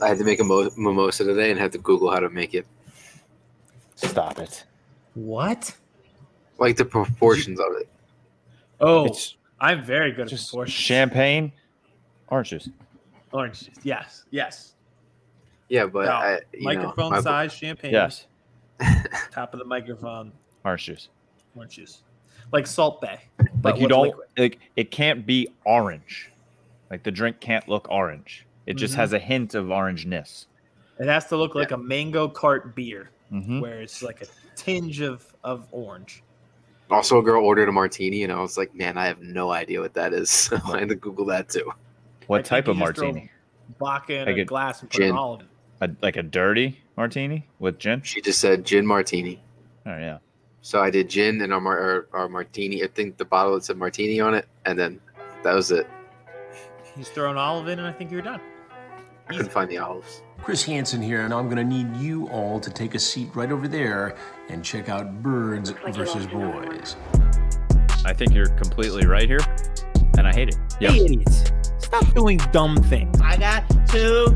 I had to make a mo- mimosa today and had to Google how to make it, Stop it. What? like the proportions of it. Oh, It's I'm very good at just proportions. champagne, orange juice. Orange juice. Yes. Yes. Yeah, but No, I, you microphone know, my- size champagne. Yes, Top of the microphone. orange juice. Orange juice. Like Salt Bae. Like you don't liquid. like it can't be orange. Like the drink can't look orange. It just Mhm. has a hint of orangeness. It has to look like a mango cart beer, hmm where it's like a tinge of of orange. Also, a girl ordered a martini, and I was like, "Man, I have no idea what that is." So I had to Google that too. What I type of you just throw martini? Vodka in Like a a glass and put gin. an olive in. A, like a dirty martini with gin? She just said gin martini, Oh yeah. so I did gin and our, mar- our our martini. I think the bottle that said martini on it, and then that was it. He's just throw an olive in, and I think you're done. I couldn't find the olives. Chris Hansen here, and I'm going to need you all to take a seat right over there and check out Birds versus Boys. I think you're completely right here, and I hate it. Yeah. Hey, idiots! Stop doing dumb things. I got two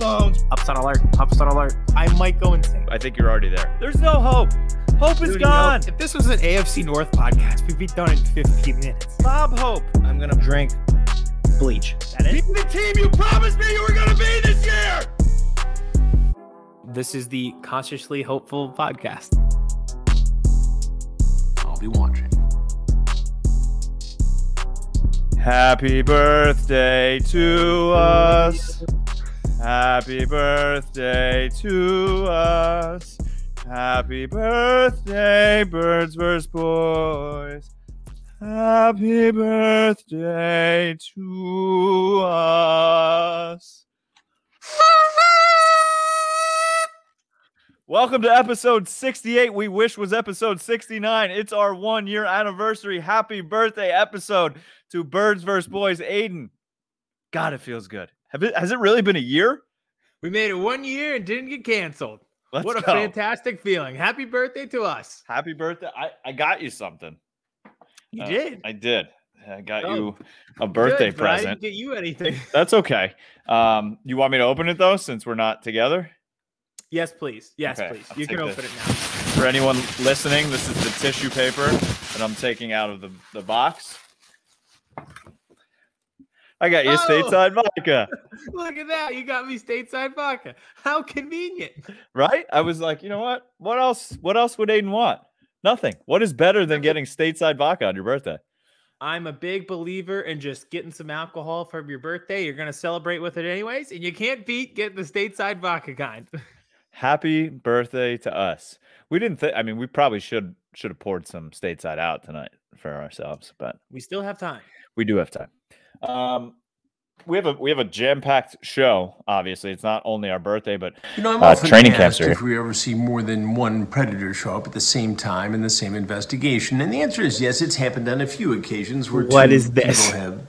phones. Upside alert! Upside alert! I might go insane. I think you're already there. There's no hope. Hope is gone. if this was an AFC North podcast, we'd be done in 15 minutes. Bob Hope. I'm gonna drink bleach. That is. the team you promised me you were gonna be this year. This is the consciously hopeful podcast. I'll be watching. Happy birthday to us. Happy birthday to us. Happy birthday, birds vs. boys. Happy birthday to us. Welcome to episode 68. We wish was episode 69. It's our one year anniversary. Happy birthday episode to Birds vs. Boys. Aiden. God, it feels good. Have it, has it really been a year? We made it one year and didn't get canceled. Let's what a go. fantastic feeling. Happy birthday to us. Happy birthday. I, I got you something. You Uh, did. I did. I got Oh, you a birthday Good, but I didn't get you anything. That's okay. Um, you want me to open it though, since we're not together? yes, please. Yes, Okay, please. I'll You can take open it now. For anyone listening, this is the tissue paper that I'm taking out of the, the box. I got you Oh! stateside vodka, Look at that. You got me stateside vodka. How convenient. right? I was like, you know what? What else? What else would Aiden want? Nothing. What is better than getting stateside vodka on your birthday? I'm a big believer in just getting some alcohol for your birthday. You're going to celebrate with it anyways. And you can't beat getting the stateside vodka kind. Happy birthday to us. We didn't think. I mean, we probably should should have poured some stateside out tonight for ourselves, but we still have time. we do have time. Um, we have a we have a jam packed show. Obviously, it's not only our birthday, but You know, I'm Uh, training asked camps are if we ever see more than one predator show up at the same time in the same investigation, and the answer is yes. It's happened on a few occasions where What two is this? people have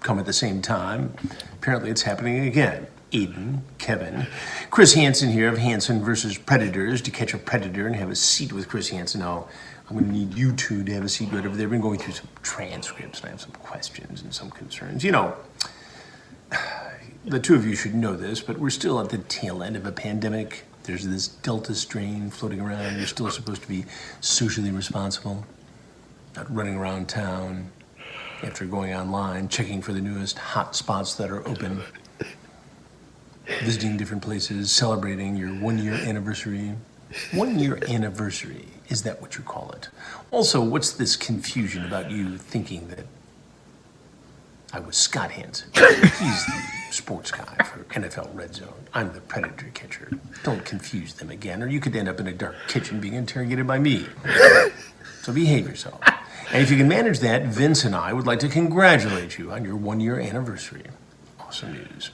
come at the same time. Apparently, it's happening again. Eden, Kevin, Chris Hansen here of Hansen versus Predators to catch a predator and have a seat with Chris Hansen. Now, I'm going to need you two to have a seat right over there. I've been going through some transcripts and I have some questions and some concerns. You know, the two of you should know this, but we're still at the tail end of a pandemic. There's this Delta strain floating around. You're still supposed to be socially responsible, not running around town after going online, checking for the newest hot spots that are open, visiting different places, celebrating your one year anniversary. One year anniversary, is that what you call it? Also, what's this confusion about you thinking that I was Scott Hanson. He's the sports guy for NFL Red Zone. I'm the predator catcher. Don't confuse them again, or you could end up in a dark kitchen being interrogated by me. So behave yourself. And if you can manage that, Vince and I would like to congratulate you on your one year anniversary. Awesome news.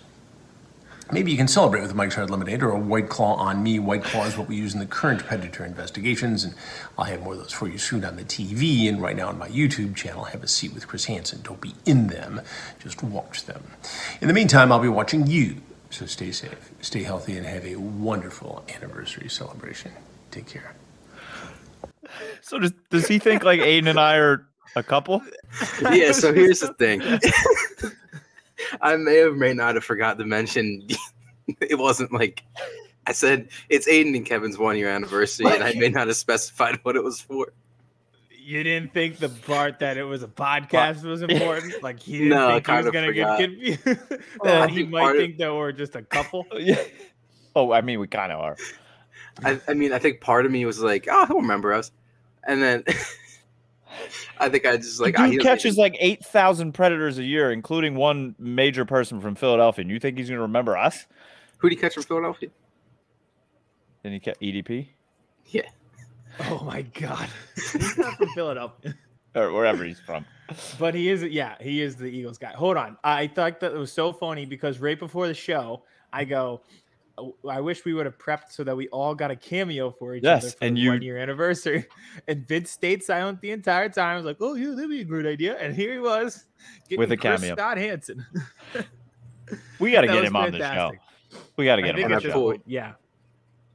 Maybe you can celebrate with a Mike's Hard Lemonade or a White Claw on me. White Claw is what we use in the current Predator investigations, and I'll have more of those for you soon on the TV. And right now on my YouTube channel, have a seat with Chris Hansen. Don't be in them, just watch them. In the meantime, I'll be watching you. So stay safe, stay healthy, and have a wonderful anniversary celebration. Take care. so does does he think like Aiden and I are a couple? yeah, so here's the thing. I may or may not have forgot to mention It wasn't like I said it's Aiden and Kevin's one year anniversary, and I may not have specified what it was for. You didn't think the part that it was a podcast was important? Like he didn't No, I think he was gonna get forgot. confused. Well, oh, that he think might part of- think that we're just a couple. yeah. Oh, I mean, we kind of are. I, I mean, I think part of me was like, "Oh, he'll remember us," and then I think I just like Like, ah, dude he catches like eight thousand predators a year, including one major person from Philadelphia. And you think he's going to remember us? Who did he catch from Philadelphia? Then he catch EDP Yeah, Oh my god, he's not from Philadelphia, or wherever he's from. but he is. Yeah, he is the Eagles guy. Hold on, I thought that it was so funny because right before the show, I go. "Oh, I wish we would have prepped so that we all got a cameo for each other for and the you- one year anniversary. And Vince stayed silent the entire time. I was like, "Oh yeah, that'd be a great idea." And here he was With a Chris cameo. Scott Hanson. We got to get was him on the show. We got to I get him on the this show. point, yeah.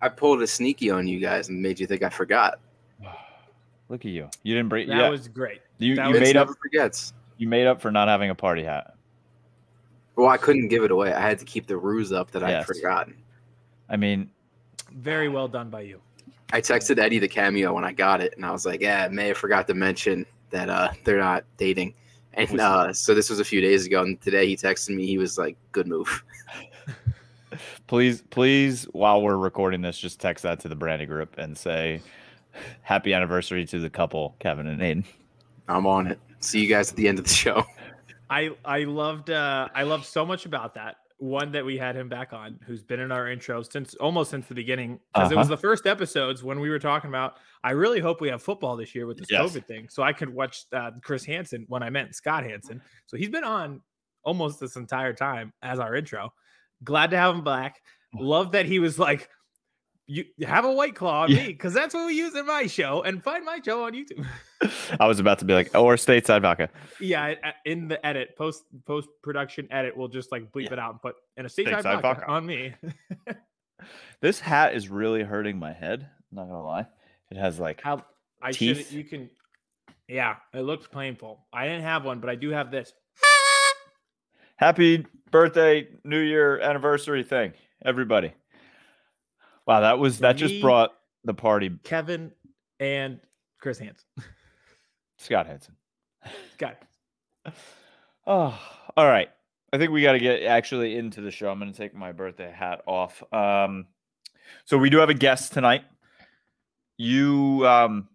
I pulled a sneaky on you guys and made you think I forgot. Look at you. You didn't break. That Yeah, was great. you, that you was Vince made up. never forgets. You made up for not having a party hat. Well, I couldn't give it away. I had to keep the ruse up that I'd forgotten. I mean, Very well done by you. I texted Eddie the cameo when I got it, and I was like, "Yeah, May have forgot to mention that uh, they're not dating." And uh, so this was a few days ago, and today he texted me. He was like, "Good move." please, please, while we're recording this, just text that to the Brandy group and say, "Happy anniversary to the couple, Kevin and Aiden." I'm on it. See you guys at the end of the show. I I loved uh I loved so much about that. One that we had him back on, who's been in our intro since almost since the beginning, because it was Uh-huh. the first episodes when we were talking about. I really hope we have football this year with this Yes. COVID thing, so I could watch uh, Chris Hansen when I meant Scott Hanson. So he's been on almost this entire time as our intro. Glad to have him back. Love that he was like, "You have a white claw on Yeah. me," because that's what we use in my show, and find my show on YouTube. I was about to be like, or stateside vodka. Yeah, in the edit, post post production edit, we'll just like bleep Yeah. it out and put in a stateside Stateside vodka vodka. on me. This hat is really hurting my head. Not gonna lie, it has like How I should you can yeah, it looks painful. I didn't have one, but I do have this. happy birthday, New Year anniversary thing, everybody. Wow, that was that just brought the party. Kevin and Chris Hansen. Scott Hanson. Got it. Oh, all right. I think we got to get actually into the show. I'm going to take my birthday hat off. Um, so we do have a guest tonight. You um,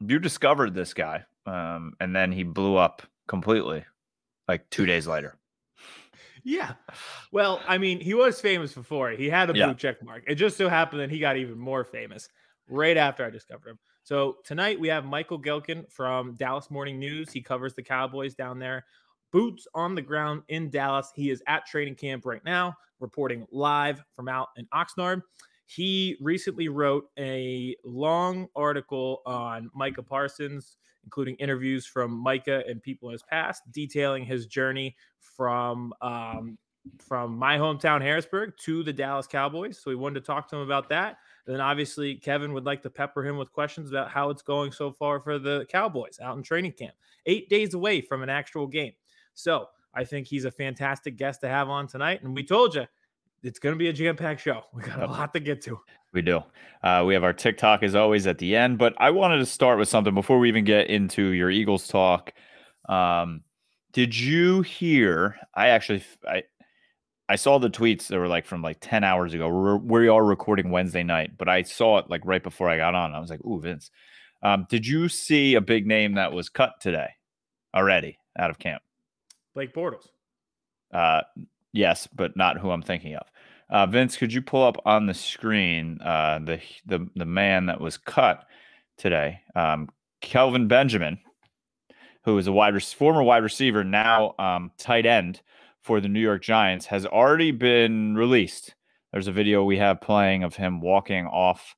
you discovered this guy, um, and then he blew up completely, like two days later. Yeah. Well, I mean, he was famous before. He had a blue Yeah. check mark. It just so happened that he got even more famous right after I discovered him. So tonight we have Michael Gehlken from Dallas Morning News. He covers the Cowboys down there. Boots on the ground in Dallas. He is at training camp right now, reporting live from out in Oxnard. He recently wrote a long article on Micah Parsons, including interviews from Micah and people in his past, detailing his journey from um, from my hometown Harrisburg to the Dallas Cowboys. So we wanted to talk to him about that. And then obviously Kevin would like to pepper him with questions about how it's going so far for the Cowboys out in training camp. Eight days away from an actual game. So I think he's a fantastic guest to have on tonight. And we told you it's going to be a jam-packed show. We got a lot to get to. We do. Uh, we have our TikTok as always at the end, but I wanted to start with something before we even get into your Eagles talk. Um, did you hear? I actually, I, I saw the tweets that were like from like ten hours ago. We're, we are recording Wednesday night, but I saw it like right before I got on. I was like, "Ooh, Vince." Um, did you see a big name that was cut today already out of camp? Blake Bortles. Uh, yes, but not who I'm thinking of. Uh, Vince, could you pull up on the screen uh, the the the man that was cut today, um, Kelvin Benjamin, who is a wide former wide receiver, now um, tight end for the New York Giants, has already been released. There's a video we have playing of him walking off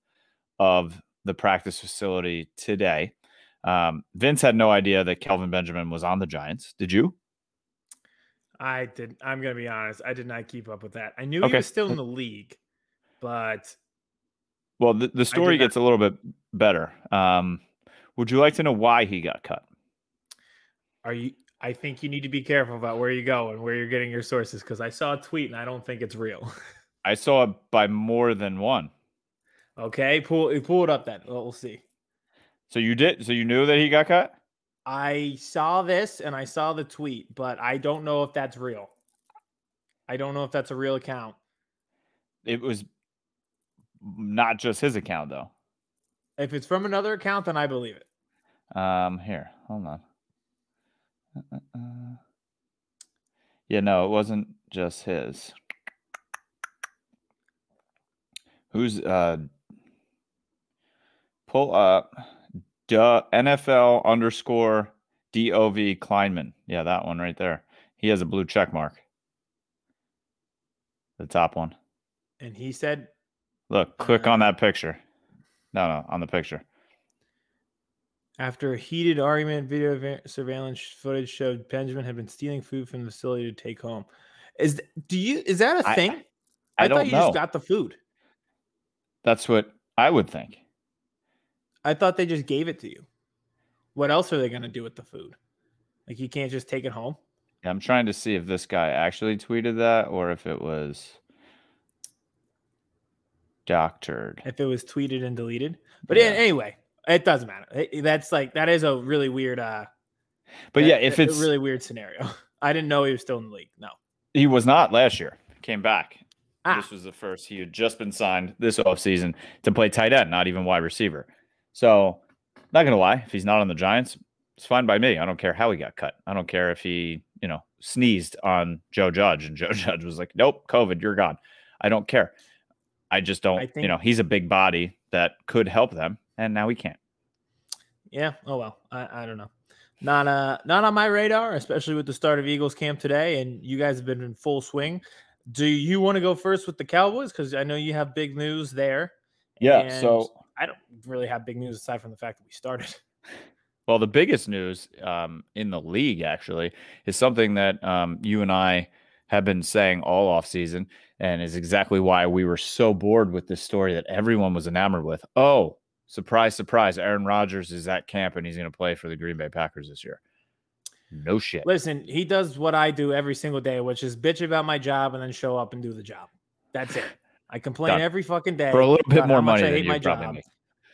of the practice facility today. Um, Vince had no idea that Kelvin Benjamin was on the Giants. Did you? I did. I'm going to be honest. I did not keep up with that. I knew Okay. he was still in the league, but Well, the, the story not- gets a little bit better. Um, would you like to know why he got cut? are you? I think you need to be careful about where you go and where you're getting your sources because I saw a tweet and I don't think it's real. I saw it by more than one. Okay, pull pull it up then. We'll we'll see. So you did. So you knew that he got cut. I saw this and I saw the tweet, but I don't know if that's real. I don't know if that's a real account. It was not just his account though. If it's from another account, then I believe it. Um, here, hold on. Uh, uh, uh. Yeah, no, it wasn't just his. Who's uh pull up duh NFL underscore DOV Kleinman. Yeah, that one right there. He has a blue check mark. The top one. And he said, Look, click on Uh, that picture. No, no, on the picture. after a heated argument, video va- surveillance footage showed Benjamin had been stealing food from the facility to take home. Is th- do you is that a thing? I, thought don't you know. just got the food. That's what I would think. I thought they just gave it to you. What else are they going to do with the food? Like you can't just take it home. I'm trying to see if this guy actually tweeted that or if it was doctored. If it was tweeted and deleted, but yeah. Yeah. anyway, it doesn't matter. That's like that is a really weird. uh But yeah, if it's a it's really weird scenario, I didn't know he was still in the league. No, he was not last year, came back. Ah. This was the first. He had just been signed this offseason to play tight end, not even wide receiver. So, not gonna lie, if he's not on the Giants, it's fine by me. I don't care how he got cut. I don't care if he, you know, sneezed on Joe Judge and Joe Judge was like, "Nope, COVID, you're gone." I don't care. I just don't. I you know, he's a big body that could help them, and now he can't. yeah. Oh well, I, I don't know. Not uh not on my radar, especially with the start of Eagles camp today, and you guys have been in full swing. Do you want to go first with the Cowboys? Because I know you have big news there. Yeah. and So I don't really have big news aside from the fact that we started. Well, the biggest news um, in the league actually is something that um, you and I have been saying all off season, and is exactly why we were so bored with this story that everyone was enamored with. Oh, surprise, surprise! Aaron Rodgers is at camp and he's going to play for the Green Bay Packers this year. No shit. Listen, he does what I do every single day, which is bitch about my job and then show up and do the job. That's it. I complain Done. every fucking day For a little bit more money I hate my job. make.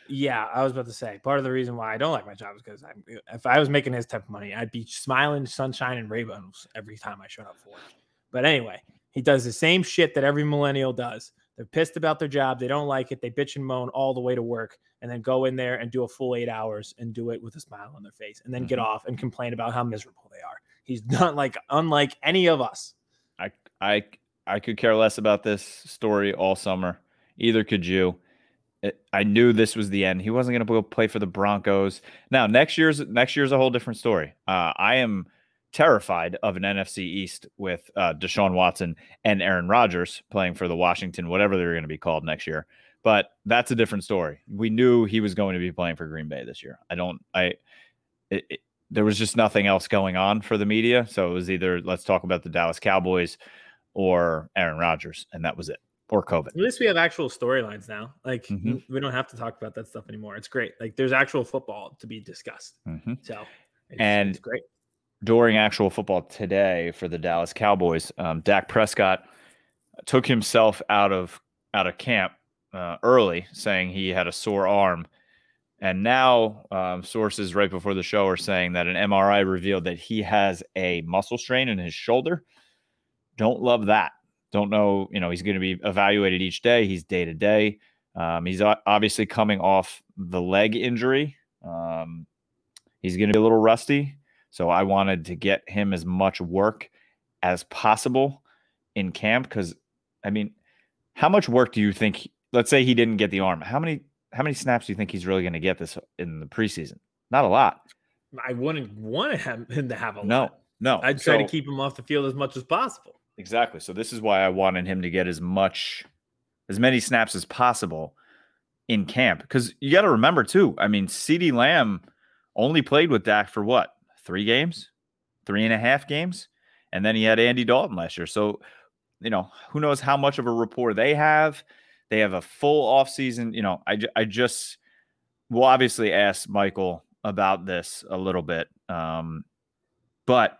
Yeah, I was about to say part of the reason why I don't like my job is because I'm if I was making his type of money, I'd be smiling, sunshine, and rainbows every time I showed up for work. But anyway, he does the same shit that every millennial does. They're pissed about their job, they don't like it, they bitch and moan all the way to work, and then go in there and do a full eight hours and do it with a smile on their face, and then get Mhm. off and complain about how miserable they are. He's not like unlike any of us. I I I could care less about this story all summer. Either could you. I knew this was the end. He wasn't going to go play for the Broncos. Now next year's next year's a whole different story. Uh, I am terrified of an NFC East with uh, Deshaun Watson and Aaron Rodgers playing for the Washington, whatever they're going to be called next year. But that's a different story. We knew he was going to be playing for Green Bay this year. I don't. I. It, it, there was just nothing else going on for the media, so it was either let's talk about the Dallas Cowboys or Aaron Rodgers, and that was it, or COVID. At least we have actual storylines now. Like Mhm. we don't have to talk about that stuff anymore. It's great. Like there's actual football to be discussed. hmm So it's, And- it's great. During actual football today for the Dallas Cowboys, um, Dak Prescott took himself out of out of camp uh, early, saying he had a sore arm. And now, um, sources right before the show are saying that an MRI revealed that he has a muscle strain in his shoulder. Don't love that. Don't know. You know, he's going to be evaluated each day. He's day to day. Um, he's obviously coming off the leg injury. Um, he's going to be a little rusty. So I wanted to get him as much work as possible in camp because, I mean, how much work do you think? Let's say he didn't get the arm. How many how many snaps do you think he's really going to get this in the preseason? Not a lot. I wouldn't want him to have a No, lot. no. I'd try to keep him off the field as much as possible. Exactly. So this is why I wanted him to get as much, as many snaps as possible in camp. Because you got to remember too. I mean, CeeDee Lamb only played with Dak for what three games, three and a half games, and then he had Andy Dalton last year. So you know, who knows how much of a rapport they have. They have a full off season. You know, I I just will obviously ask Michael about this a little bit, um, but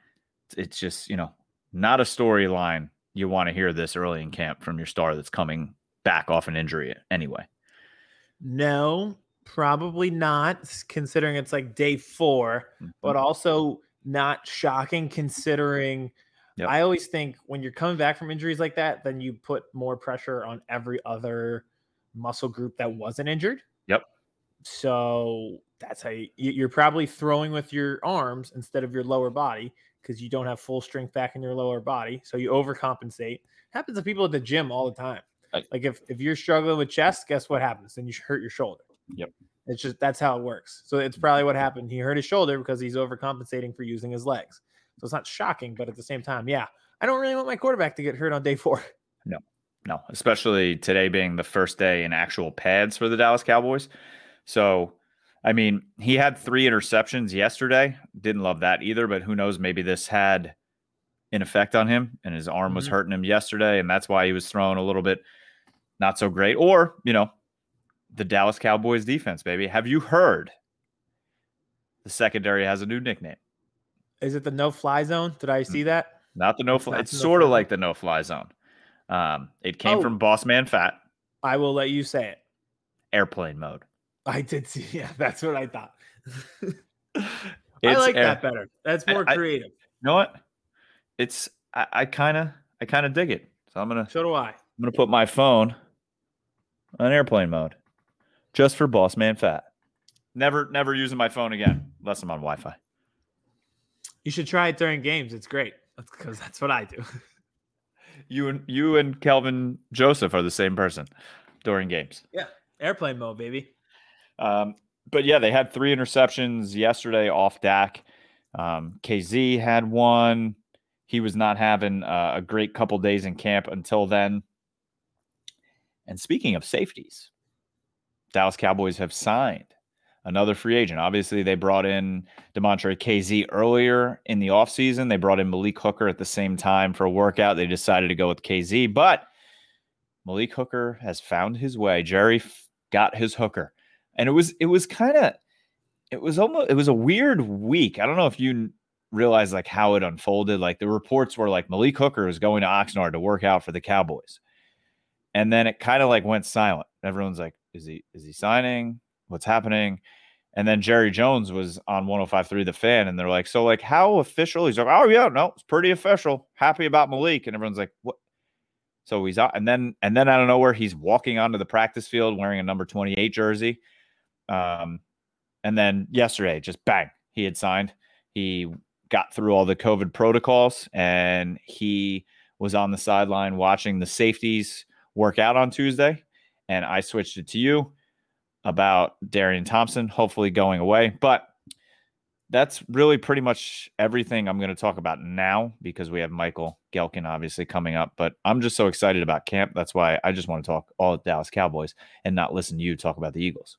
it's just you know not a storyline you want to hear this early in camp from your star that's coming back off an injury anyway. No, probably not, considering it's like day 4 mm-hmm. but also not shocking considering Yep. I always think when you're coming back from injuries like that, then you put more pressure on every other muscle group that wasn't injured. Yep. So that's how you- you're probably throwing with your arms instead of your lower body because you don't have full strength back in your lower body. So you overcompensate. Happens to people at the gym all the time. Right. Like if, if you're struggling with chest, guess what happens? Then you hurt your shoulder. Yep. It's just that's how it works. So it's probably what happened. He hurt his shoulder because he's overcompensating for using his legs. So it's not shocking, but at the same time, yeah, I don't really want my quarterback to get hurt on day four. No, No, especially today being the first day in actual pads for the Dallas Cowboys. So, I mean, he had three interceptions yesterday. Didn't love that either, but who knows? Maybe this had an effect on him and his arm was Mhm. hurting him yesterday. And that's why he was throwing a little bit not so great. Or, you know, the Dallas Cowboys defense, baby. Have you heard the secondary has a new nickname? Is it the no fly zone? Did I see that? Not the no fly. It's the sort of no-fly like the no fly zone. Um, it came Oh. from Boss Man Fat, I will let you say it. airplane mode. I did see. Yeah, that's what I thought. I like air- that better. That's more I- creative. You know what? It's I, I kind of I kind of dig it. So I'm gonna So do I. I'm gonna put my phone on airplane mode, just for Boss Man Fat. Never never using my phone again unless I'm on Wi-Fi. You should try it during games. It's great. That's because that's what I do. You and you and Kelvin Joseph are the same person during games. Yeah, airplane mode, baby. Um, but yeah, they had three interceptions yesterday off Dak. Um, Kazee had one. He was not having uh, a great couple days in camp until then. And speaking of safeties, Dallas Cowboys have signed another free agent. Obviously, they brought in Damontae Kazee earlier in the offseason. They brought in Malik Hooker at the same time for a workout. They decided to go with Kazee, but Malik Hooker has found his way. Jerry got his hooker. And it was it was kind of it was almost it was a weird week. I don't know if you realize like how it unfolded. Like the reports were like Malik Hooker was going to Oxnard to work out for the Cowboys. And then it kind of like went silent. Everyone's like, is he is he signing? What's happening? And then Jerry Jones was on 105.3 The Fan, and they're like, so like how official? He's like, oh yeah, no, it's pretty official. Happy about Malik, and everyone's like, what? So he's out, and then and then out of nowhere, he's walking onto the practice field wearing a number 28 jersey. Um, and then yesterday, just bang, he had signed. He got through all the COVID protocols, and he was on the sideline watching the safeties work out on Tuesday. And I switched it to you about Darian Thompson, hopefully going away. But that's really pretty much everything I'm going to talk about now because we have Michael Gehlken obviously coming up. But I'm just so excited about camp. That's why I just want to talk all Dallas Cowboys and not listen to you talk about the Eagles.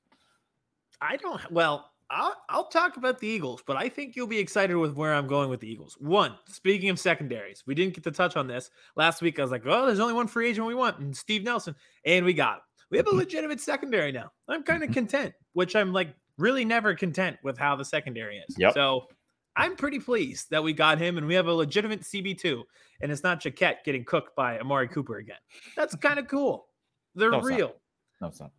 I don't. Well, I'll, I'll talk about the Eagles, but I think you'll be excited with where I'm going with the Eagles. One, speaking of secondaries, we didn't get to touch on this last week. I was like, oh, there's only one free agent we want, and Steve Nelson, and we got him. We have a legitimate secondary now. I'm kind of content, which I'm like really never content with how the secondary is. Yep. So I'm pretty pleased that we got him, and we have a legitimate CB2, and it's not Jaquette getting cooked by Amari Cooper again. That's kind of cool. They're No, it's real. No, it's not.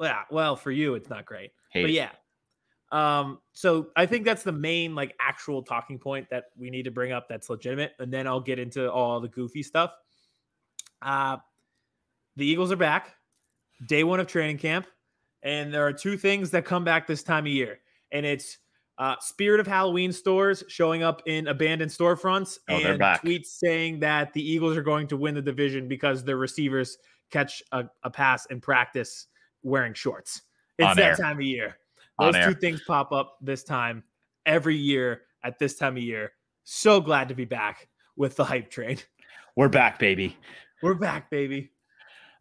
Yeah. Well, for you, it's not great Hate but it. yeah. Um so i think that's the main like actual talking point that we need to bring up that's legitimate and then i'll get into all the goofy stuff. Uh the eagles are back day one of training camp and there are two things that come back this time of year and it's uh, spirit of halloween stores showing up in abandoned storefronts Oh, and tweets saying that the eagles are going to win the division because their receivers catch a, a pass in practice wearing shorts it's On that air. time of year On those air. two things pop up this time every year at this time of year. So glad to be back with the hype train. We're back, baby. We're back, baby.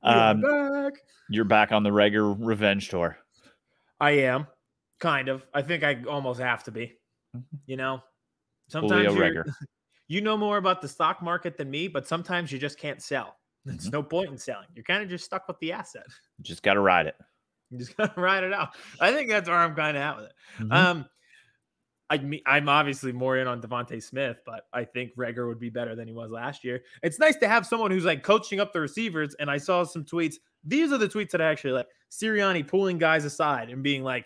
We are Um, back. you're back on the regular revenge tour. I am kind of. I think I almost have to be. You know, sometimes you know more about the stock market than me, but sometimes you just can't sell. There's Mhm. no point in selling. You're kind of just stuck with the asset. Just got to ride it. You just gotta ride it out. I think that's where I'm kind of at with it. Mhm. Um, I mean, I'm obviously more in on DeVonta Smith, but I think Reagor would be better than he was last year. It's nice to have someone who's like coaching up the receivers. And I saw some tweets. These are the tweets that I actually like. Sirianni pulling guys aside and being like,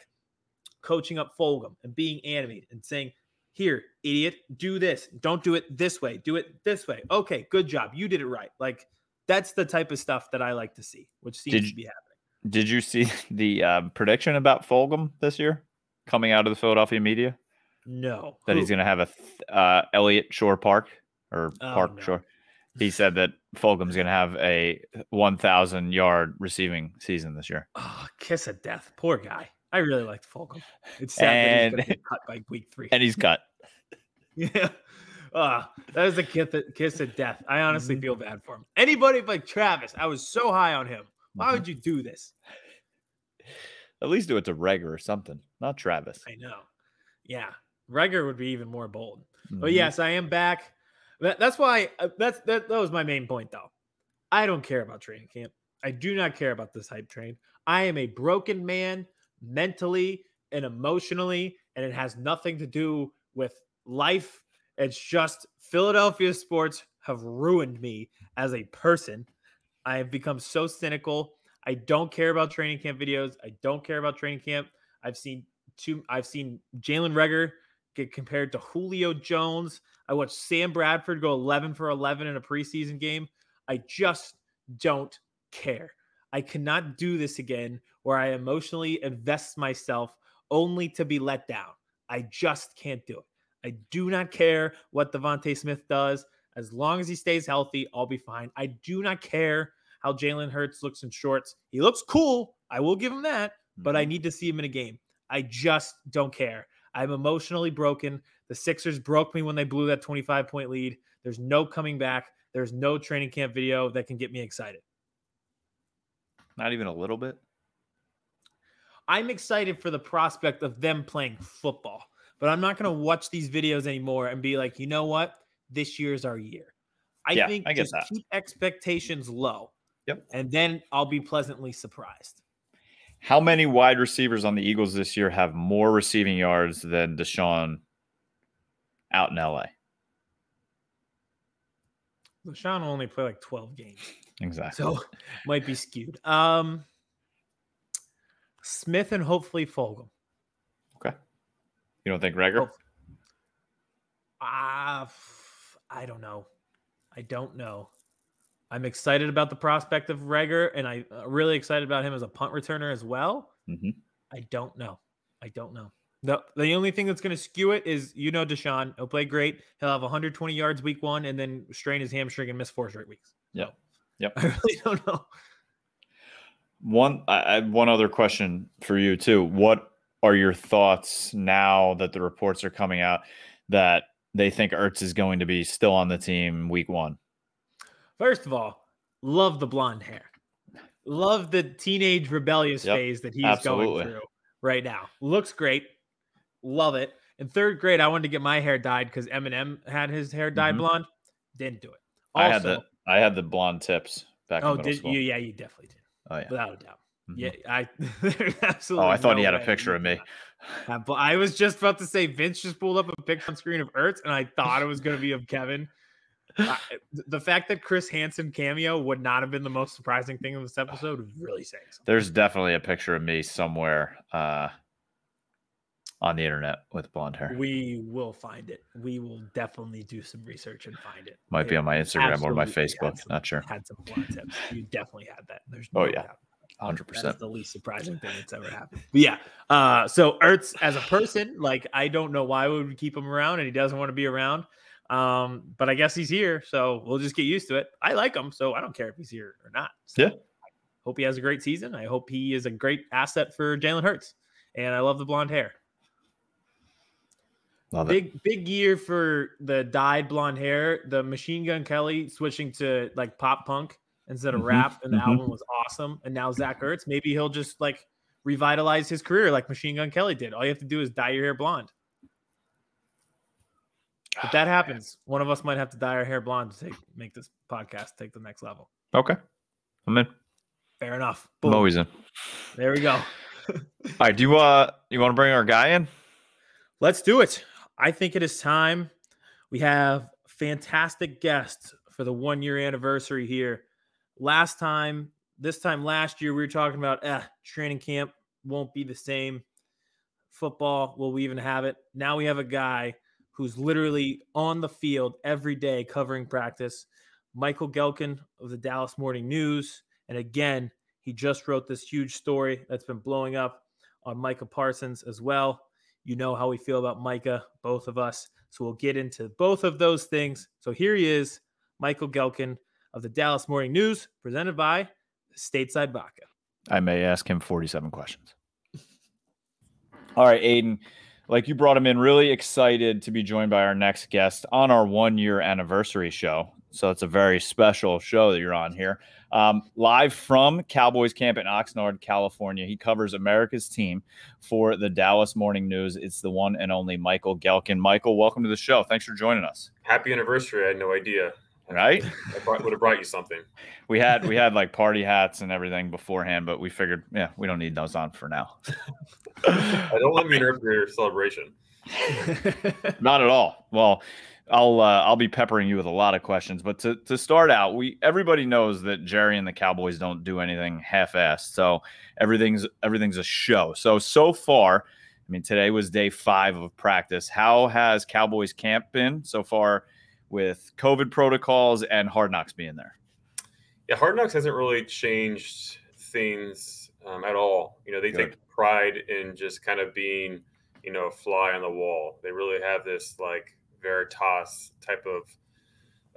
coaching up Fulgham and being animated and saying, "Here, idiot, do this. Don't do it this way. Do it this way." Okay, good job. You did it right. Like that's the type of stuff that I like to see, which seems Did to be happening. Did you see the um, prediction about Fulgham this year coming out of the Philadelphia media No, that he's going to have a th- uh, Eliot Shorr Park or Oh, Park no. Shore? He said that Fulgham's going to have a 1,000 yard receiving season this year. Oh, kiss of death. Poor guy. I really liked Fulgham. It's sad that he's And- going to cut by week three. And he's cut. Yeah. Ah, that is a kiss of, kiss of death. I honestly Mhm. feel bad for him. Anybody but Travis, I was so high on him. Why would you do this? At least do it to Reagor or something, not Travis. I know. Yeah. Reagor would be even more bold. But Mhm. yes, I am back. That, that's why uh, that's that, that was my main point though. I don't care about training camp. I do not care about this hype train. I am a broken man mentally and emotionally, and it has nothing to do with life. It's just Philadelphia sports have ruined me as a person. I have become so cynical. I don't care about training camp videos. I don't care about training camp. I've seen two. I've seen Jalen Reagor get compared to Julio Jones. I watched Sam Bradford go 11 for 11 in a preseason game. I just don't care. I cannot do this again where I emotionally invest myself only to be let down. I just can't do it. I do not care what DeVonta Smith does. As long as he stays healthy, I'll be fine. I do not care how Jalen Hurts looks in shorts. He looks cool. I will give him that, but I Mhm. need to see him in a game. I just don't care. I'm emotionally broken. The Sixers broke me when they blew that 25 point lead. There's no coming back. There's no training camp video that can get me excited. not even a little bit. I'm excited for the prospect of them playing football, but I'm not going to watch these videos anymore and be like, you know what? This year's our year. I Yeah, think I just that. keep expectations low. Yep. And then I'll be pleasantly surprised. How many wide receivers on the Eagles this year have more receiving yards than DeSean out in LA? DeSean will only play like 12 games. Exactly. So might be skewed. Um Smith and hopefully Fulgham. okay. You don't think Reagor? Hope- Ah, I don't know. I don't know. I'm excited about the prospect of Reagor, and I'm really excited about him as a punt returner as well. Mhm. I don't know. I don't know. The, the only thing that's going to skew it is, you know, DeSean. He'll play great. He'll have 120 yards week one and then strain his hamstring and miss four straight weeks. Yep. So, Yep. I really don't know. One, I, I have one other question for you too. What are your thoughts now that the reports are coming out that they think Ertz is going to be still on the team week one? First of all, love the blonde hair. Love the teenage rebellious Yep, phase that he's absolutely. going through right now. Looks great. Love it. In third grade, I wanted to get my hair dyed because Eminem had his hair dyed Mhm. blonde. Didn't do it. I had the I had the blonde tips back Oh, did school. you? Yeah, you definitely did, Oh yeah. without a doubt. Mhm. Yeah, I. absolutely. Oh, I thought no he had a picture of me. did not. But I was just about to say Vince just pulled up a picture on screen of Ertz, and I thought it was going to be of Kevin. I- the fact that Chris Hansen cameo would not have been the most surprising thing in this episode really saying something. There's definitely a picture of me somewhere uh, on the internet with blonde hair. We will find it. We will definitely do some research and find it. Might be on my Instagram or my Facebook. some- Not sure. Had some blonde tips. You definitely had that. There's Oh, yeah. doubt. Hundred That's percent. the least surprising thing that's ever happened. But yeah. Uh, so Ertz as a person, like I don't know why we would keep him around, and he doesn't want to be around. Um, but I guess he's here, so we'll just get used to it. I like him, so I don't care if he's here or not. So Yeah. I hope he has a great season. I hope he is a great asset for Jalen Hurts, and I love the blonde hair. Love it. Big big year for the dyed blonde hair. The Machine Gun Kelly switching to like pop punk instead of Mhm, rap, and the mhm. album was awesome. And now Zach Ertz, maybe he'll just like revitalize his career like Machine Gun Kelly did. All you have to do is dye your hair blonde. If that happens, one of us might have to dye our hair blonde to take make this podcast take the next level. Okay. I'm in. Fair enough. I'm always in. There we go. All right. Do you uh you want to bring our guy in? Let's do it. I think it is time. We have fantastic guests for the one year anniversary here. Last time, this time last year, we were talking about eh, training camp won't be the same. Football, will we even have it? Now we have a guy who's literally on the field every day covering practice. Michael Gehlken of the Dallas Morning News. And again, he just wrote this huge story that's been blowing up on Micah Parsons as well. You know how we feel about Micah, both of us. So we'll get into both of those things. So here he is, Michael Gehlken of the Dallas Morning News, presented by Stateside Vodka. I may ask him 47 questions. All right, Aiden, like you brought him in, really excited to be joined by our next guest on our one year anniversary show. So it's a very special show that you're on here. Um, live from Cowboys camp in Oxnard, California. He covers America's team for the Dallas Morning News. It's the one and only Michael Gehlken. Michael, welcome to the show. Thanks for joining us. Happy anniversary. I had no idea. Right? I brought, would have brought you something. We had we had like party hats and everything beforehand, but we figured, yeah, we don't need those on for now. I don't let me interrupt your celebration. Not at all. Well, I'll uh, I'll be peppering you with a lot of questions, but to to start out, we everybody knows that Jerry and the Cowboys don't do anything half-assed. So everything's everything's a show. So so far, I mean, today was day five of practice. How has Cowboys camp been so far with COVID protocols and Hard Knocks being there? Yeah, Hard Knocks hasn't really changed things um, at all. You know, they Good. take pride in just kind of being, you know, a fly on the wall. They really have this like Veritas type of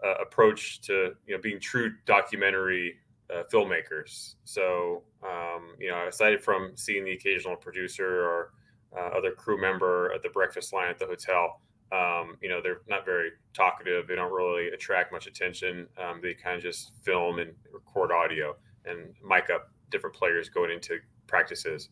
uh, approach to, you know, being true documentary uh, filmmakers. So, um, you know, aside from seeing the occasional producer or uh, other crew member at the breakfast line at the hotel, um, you know, they're not very talkative. They don't really attract much attention. Um, they kind of just film and record audio and mic up different players going into practices.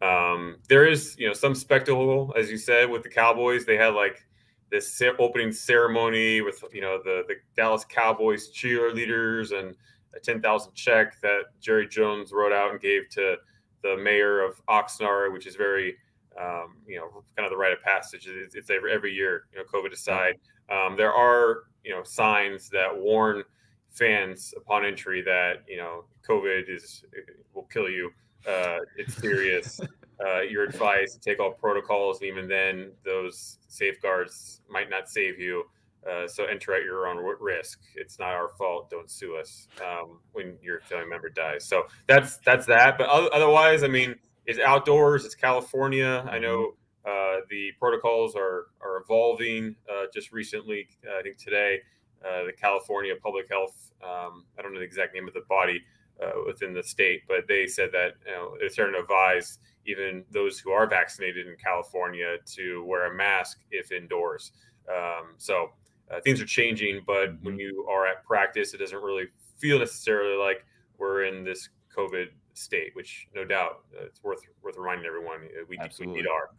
Um, there is, you know, some spectacle, as you said, with the Cowboys. They had like this opening ceremony with, you know, the the Dallas Cowboys cheerleaders and a ten thousand check that Jerry Jones wrote out and gave to the mayor of Oxnard, which is very um, you know, kind of the rite of passage. It's, it's every, every year, you know, COVID aside. Um, there are, you know, signs that warn fans upon entry that, you know, COVID is will kill you. Uh, it's serious. uh, your advice take all protocols, and even then, those safeguards might not save you. Uh, so enter at your own risk. It's not our fault. Don't sue us um, when your family member dies. So that's that's that. But otherwise, I mean, it's outdoors. It's California. I know uh, the protocols are are evolving. Uh, just recently, uh, I think today, uh, the California Public Health. Um, I don't know the exact name of the body uh, within the state, but they said that you know, they're starting to advise even those who are vaccinated in California to wear a mask if indoors. Um, so uh, things are changing, but when you are at practice, it doesn't really feel necessarily like we're in this COVID state, which no doubt uh, it's worth worth reminding everyone uh, we, we Absolutely. need our.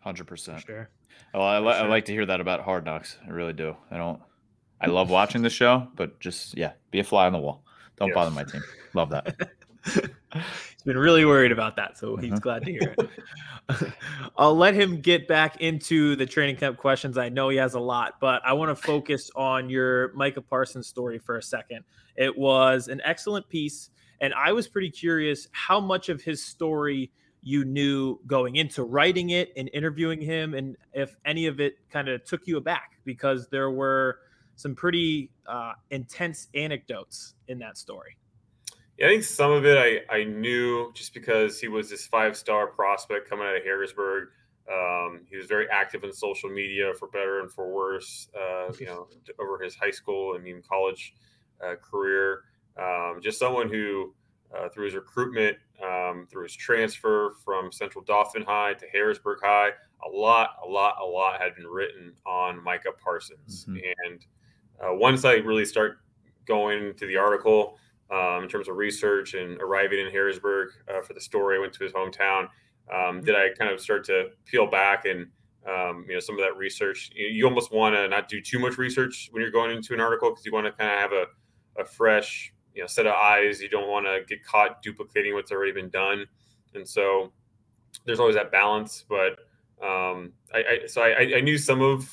Hundred percent. sure. Oh, I, li- I like to hear that about Hard Knocks. I really do. I don't. I love watching the show, but just yeah, be a fly on the wall. Don't Yes. bother my team. Love that. He's been really worried about that, so he's Mhm. glad to hear it. I'll let him get back into the training camp questions. I know he has a lot, but I want to focus on your Micah Parsons story for a second. It was an excellent piece, and I was pretty curious how much of his story you knew going into writing it and interviewing him, and if any of it kind of took you aback because there were some pretty uh, intense anecdotes in that story. Yeah, I think some of it I, I knew just because he was this five star prospect coming out of Harrisburg. Um, he was very active in social media for better and for worse, uh, you know, over his high school and even college uh, career. Um, just someone who, uh, through his recruitment, um, through his transfer from Central Dauphin High to Harrisburg High, a lot, a lot, a lot had been written on Micah Parsons. Mhm. And uh, once I really start going to the article, um, in terms of research and arriving in Harrisburg uh, for the story. I went to his hometown. Um, did I kind of start to peel back and um, you know some of that research? You, you almost want to not do too much research when you're going into an article because you want to kind of have a, a fresh you know set of eyes. You don't want to get caught duplicating what's already been done, and so there's always that balance. But Um, I, I so I, I knew some of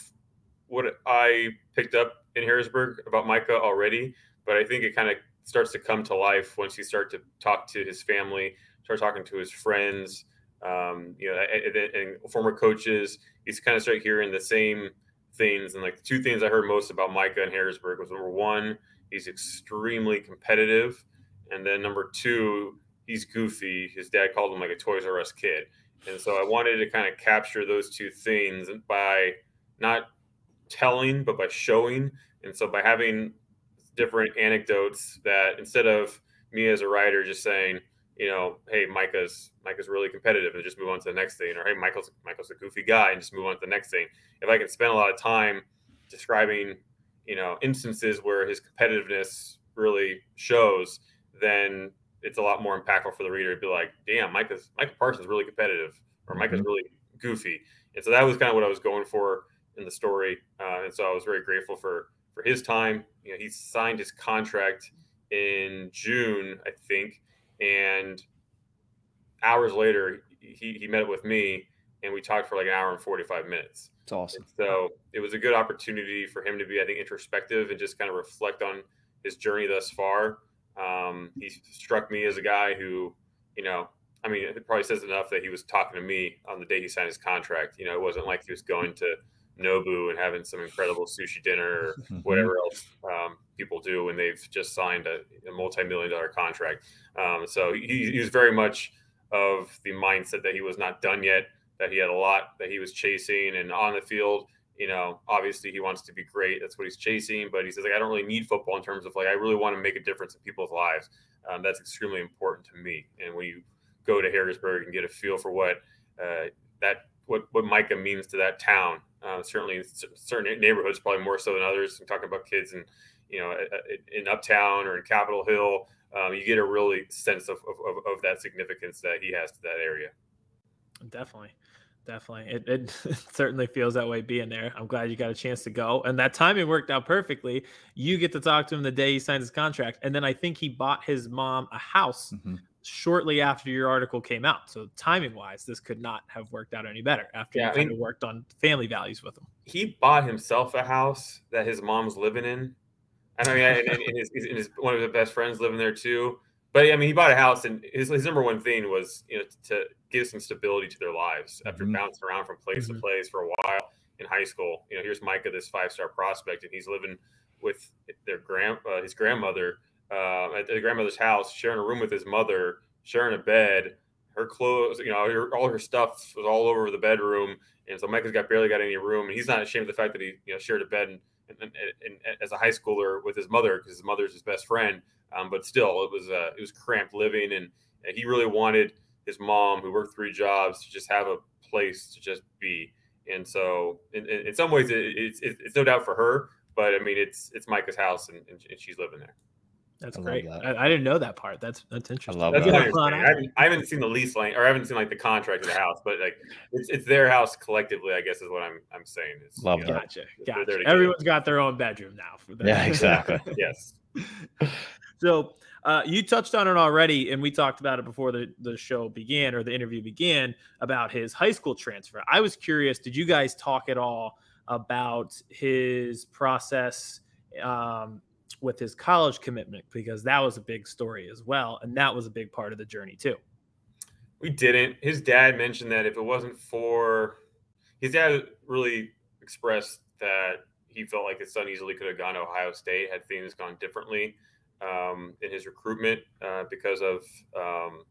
what I picked up in Harrisburg about Micah already, but I think it kind of starts to come to life once you start to talk to his family, start talking to his friends, um, you know, and, and, former coaches. He's kind of start hearing the same things. And like two things I heard most about Micah in Harrisburg was number one, he's extremely competitive, and then number two, he's goofy. His dad called him like a Toys R Us kid. And so I wanted to kind of capture those two things by not telling, but by showing. And so by having different anecdotes that instead of me as a writer just saying, you know, hey, Micah's Micah's really competitive and just move on to the next thing, or hey, Michael's Michael's a goofy guy and just move on to the next thing. If I can spend a lot of time describing, you know, instances where his competitiveness really shows, then it's a lot more impactful for the reader to be like, damn, Micah's Micah Parsons really competitive, or Micah's mm-hmm. really goofy. And so that was kind of what I was going for in the story. Uh, and so I was very grateful for for his time. You know, he signed his contract in June, I think, and hours later he, he met with me and we talked for like an hour and 45 minutes. It's awesome. So it was a good opportunity for him to be, I think, introspective and just kind of reflect on his journey thus far. Um, he struck me as a guy who, you know, I mean, it probably says enough that he was talking to me on the day he signed his contract. You know, it wasn't like he was going to Nobu and having some incredible sushi dinner or whatever else um, people do when they've just signed a, a multi-million dollar contract. Um, so he, he, was very much of the mindset that he was not done yet, that he had a lot that he was chasing, and on the field, you know, obviously he wants to be great. That's what he's chasing. But he says like I don't really need football in terms of like I really want to make a difference in people's lives. Um, that's extremely important to me. And when you go to Harrisburg and get a feel for what uh, that what what Micah means to that town uh, certainly, certain neighborhoods probably more so than others. I'm talking about kids in, you know, in Uptown or in Capitol Hill. Um, you get a really sense of, of, of, that significance that he has to that area. Definitely. Definitely. It, it, certainly feels that way being there. I'm glad you got a chance to go. And that timing worked out perfectly. You get to talk to him the day he signs his contract. And then I think he bought his mom a house mm-hmm shortly after your article came out. So timing wise, this could not have worked out any better after yeah, you kind of worked on family values with him. He bought himself a house that his mom's living in. And I mean, and, and his, his, one of his best friends living there too. But I mean, he bought a house, and his, his number one thing was you know to give some stability to their lives after mm-hmm. bouncing around from place mm-hmm. to place for a while in high school. You know, here's Micah, this five star prospect, and he's living with their grand uh, his grandmother uh, at the grandmother's house, sharing a room with his mother, sharing a bed. Her clothes, you know, her, all her stuff was all over the bedroom, and so Micah's got barely got any room, and he's not ashamed of the fact that he, you know, shared a bed and, and, and, and as a high schooler with his mother because his mother's his best friend. Um, but still, it was uh, it was cramped living, and he really wanted his mom, who worked three jobs, to just have a place to just be. And so, in, in, in some ways, it, it's, it's no doubt for her, but I mean, it's it's Micah's house, and, and she's living there. That's I great. That. I, I, didn't know that part. That's that's interesting. I love that's that. I, haven't, I, haven't, seen the lease line, or I haven't seen like the contract of the house, but like it's, it's their house collectively. I guess is what I'm I'm saying. Is, love that. Gotcha. Gotcha. Everyone's got their own bedroom now. Yeah, exactly. yes. So uh, you touched on it already, and we talked about it before the, the show began or the interview began about his high school transfer. I was curious, did you guys talk at all about his process um, with his college commitment because that was a big story as well. And that was a big part of the journey too. We didn't. His dad mentioned that if it wasn't for his dad, really expressed that he felt like his son easily could have gone to Ohio State had things gone differently um, in his recruitment uh, because of. Um,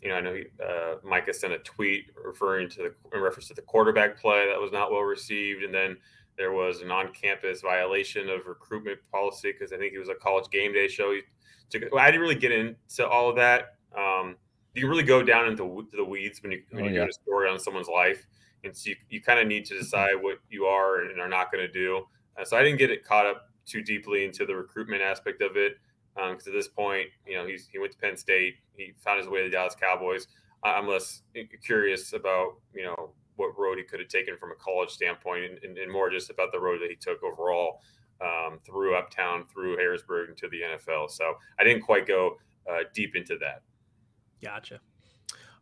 you know, I know he, uh, Micah sent a tweet referring to the in reference to the quarterback play that was not well received, and then there was an on-campus violation of recruitment policy because I think it was a college game day show. He took, well, I didn't really get into all of that. Um, you really go down into the weeds when you when oh, you yeah. do a story on someone's life, and so you, you kind of need to decide what you are and are not going to do. Uh, so I didn't get it caught up too deeply into the recruitment aspect of it because um, at this point, you know, he's he went to Penn State, he found his way to the Dallas Cowboys. I'm less curious about you know what road he could have taken from a college standpoint, and, and, and more just about the road that he took overall um, through Uptown, through Harrisburg, into the NFL. So I didn't quite go uh, deep into that. Gotcha.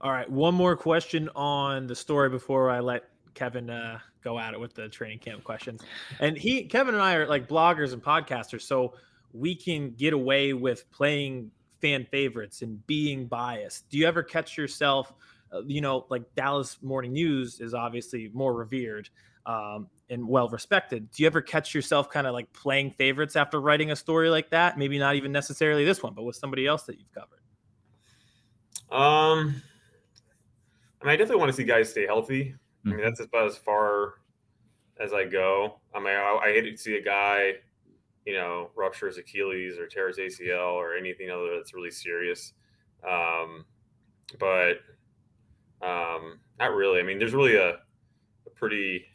All right, one more question on the story before I let Kevin uh, go at it with the training camp questions. And he, Kevin, and I are like bloggers and podcasters, so we can get away with playing fan favorites and being biased. Do you ever catch yourself? Uh, you know, like Dallas Morning News is obviously more revered um, and well respected. Do you ever catch yourself kind of like playing favorites after writing a story like that? Maybe not even necessarily this one, but with somebody else that you've covered. Um, I mean, I definitely want to see guys stay healthy. I Mm-hmm. mean, that's about as far as I go. I mean, I, I hate to see a guy, you know, ruptures Achilles or tear his ACL or anything other that's really serious. Um, but um, not really. I mean, there's really a, a pretty.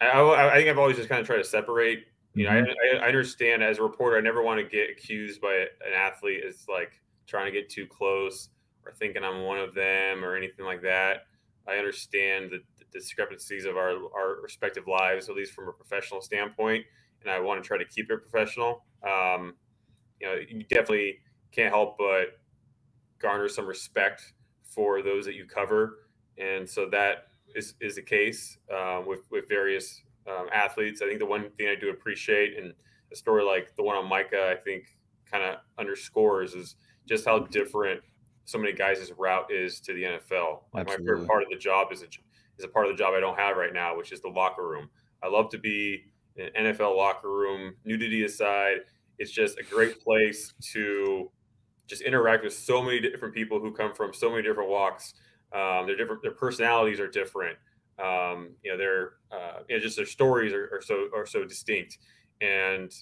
I, I, think I've always just kind of tried to separate. You know, I, I understand as a reporter, I never want to get accused by an athlete as like trying to get too close or thinking I'm one of them or anything like that. I understand the, the discrepancies of our our respective lives, at least from a professional standpoint, and I want to try to keep it professional. Um, you know, you definitely can't help but garner some respect for those that you cover, and so that is is the case um, with with various um, athletes. I think the one thing I do appreciate, and a story like the one on Micah, I think kind of underscores is just how different so many guys' route is to the NFL. Like my favorite part of the job is a is a part of the job I don't have right now, which is the locker room. I love to be NFL locker room, nudity aside. It's just a great place to just interact with so many different people who come from so many different walks. Um, their different, their personalities are different. Um, you know, their uh, you know, just their stories are, are so are so distinct. And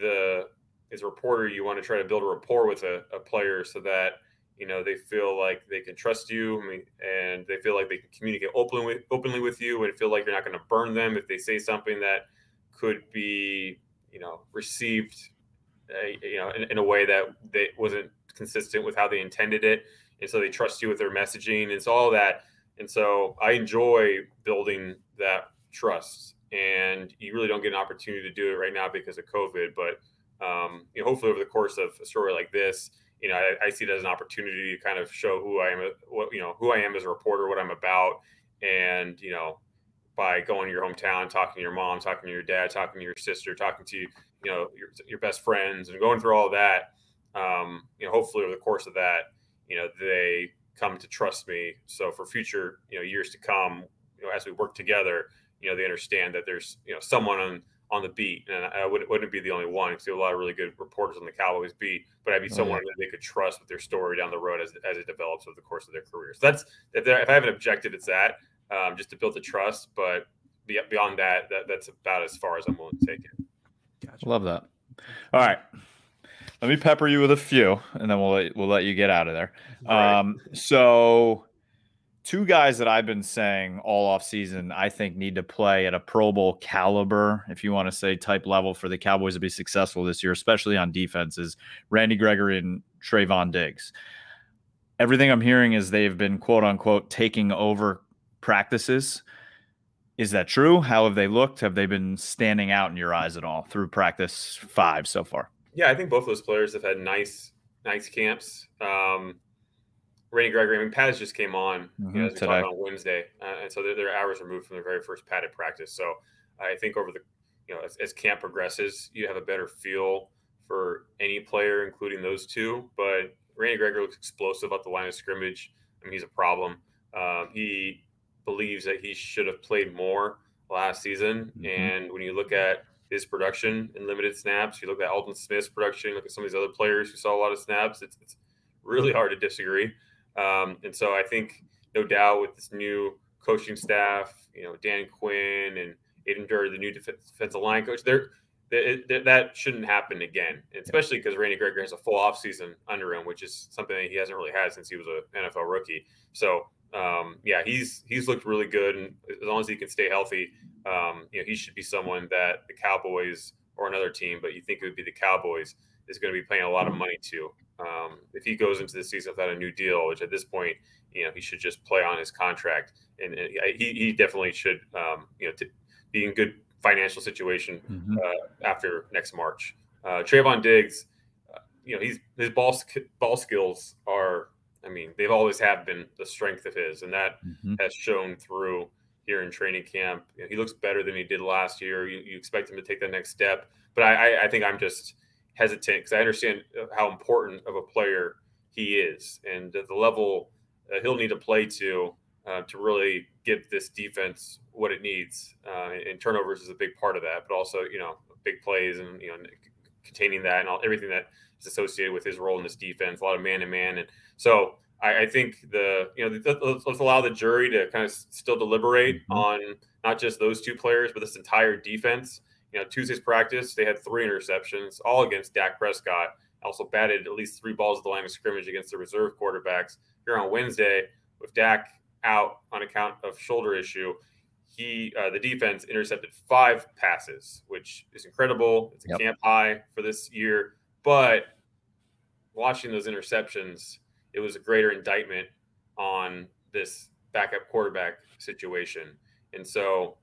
the as a reporter, you want to try to build a rapport with a, a player so that you know they feel like they can trust you I mean, and they feel like they can communicate openly openly with you and feel like you're not going to burn them if they say something that could be you know received uh, you know in, in a way that they wasn't consistent with how they intended it. And so they trust you with their messaging and so all that. And so i enjoy building that trust. And you really don't get an opportunity to do it right now because of covid but um, you know, hopefully over the course of a story like this you know, I, I, see it as an opportunity to kind of show who I am, what you know, who I am as a reporter, what I'm about, and you know, by going to your hometown, talking to your mom, talking to your dad, talking to your sister, talking to you know your your best friends, and going through all that, um, you know, hopefully over the course of that, you know, they come to trust me. So for future, you know, years to come, you know, as we work together, you know, they understand that there's you know someone on on the beat, and I wouldn't, wouldn't be the only one because there are a lot of really good reporters on the Cowboys beat, but I'd be someone yeah. that they could trust with their story down the road as, as it develops over the course of their career. So that's if, if I have an objective, it's that um, just to build the trust. But beyond that, that, that's about as far as I'm willing to take it. Gotcha. Love that. All right. Let me pepper you with a few, and then we'll let, we'll let you get out of there. Right. Um, so two guys that I've been saying all off season, I think need to play at a Pro Bowl caliber, if you want to say type level for the Cowboys to be successful this year, especially on defenses, Randy Gregory and Trevon Diggs. Everything I'm hearing is they've been quote unquote taking over practices. Is that true? How have they looked? Have they been standing out in your eyes at all through practice five so far? Yeah, I think both those players have had nice, nice camps. Um, Randy Gregory. I mean, Paz just came on mm-hmm, you know, as we talked on Wednesday, uh, and so their, their, hours removed from their very first padded practice. So I think over the you know as, as, camp progresses, you have a better feel for any player, including those two. But Randy Gregory looks explosive at the line of scrimmage. I mean, he's a problem. Um, he believes that he should have played more last season, mm-hmm. and when you look at his production in limited snaps, you look at Aldon Smith's production, you look at some of these other players who saw a lot of snaps. It's, it's really hard to disagree. Um, and so I think, no doubt, with this new coaching staff, you know, Dan Quinn and Aden Durde, the new defensive line coach, they're, they, they, that shouldn't happen again, especially because Randy Gregory has a full offseason under him, which is something that he hasn't really had since he was an NFL rookie. So, um, yeah, he's he's looked really good, and as long as he can stay healthy, um, you know, he should be someone that the Cowboys or another team, but you think it would be the Cowboys, is going to be paying a lot of money to. Um, if he goes into the season without a new deal, which at this point, you know, he should just play on his contract, and, and he, he definitely should, um, you know, t- be in good financial situation mm-hmm. uh, after next March. Uh, Trevon Diggs, uh, you know, he's his ball ball skills are I mean, they've always have been the strength of his, and that Mhm. has shown through here in training camp. You know, he looks better than he did last year. You, you expect him to take that next step, but I, I, I think I'm just hesitant because I understand uh, how important of a player he is and the level uh, he'll need to play to uh, to really give this defense what it needs. Uh, and turnovers is a big part of that, but also you know big plays and you know containing that and all everything that is associated with his role in this defense. A lot of man to man, and so I, I, think the you know let's, let's, allow the jury to kind of still deliberate mm-hmm. on not just those two players, but this entire defense. You know, Tuesday's practice they had three interceptions, all against Dak Prescott. Also batted at least three balls at the line of scrimmage against the reserve quarterbacks. Here on Wednesday, with Dak out on account of shoulder issue, he uh, the defense intercepted five passes, which is incredible. It's a yep. camp high for this year. But watching those interceptions, it was a greater indictment on this backup quarterback situation. And so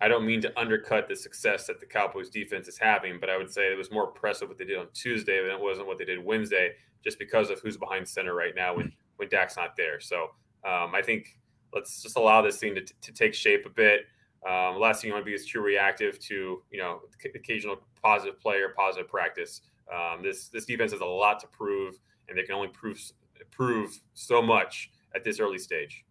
I don't mean to undercut the success that the Cowboys defense is having, but I would say it was more impressive what they did on Tuesday than it wasn't what they did Wednesday, just because of who's behind center right now when when Dak's not there. So um, I think let's just allow this thing to, to take shape a bit. Um, last thing you want to be is too reactive to you know occasional positive play or positive practice. Um, this this defense has a lot to prove, and they can only prove prove so much at this early stage.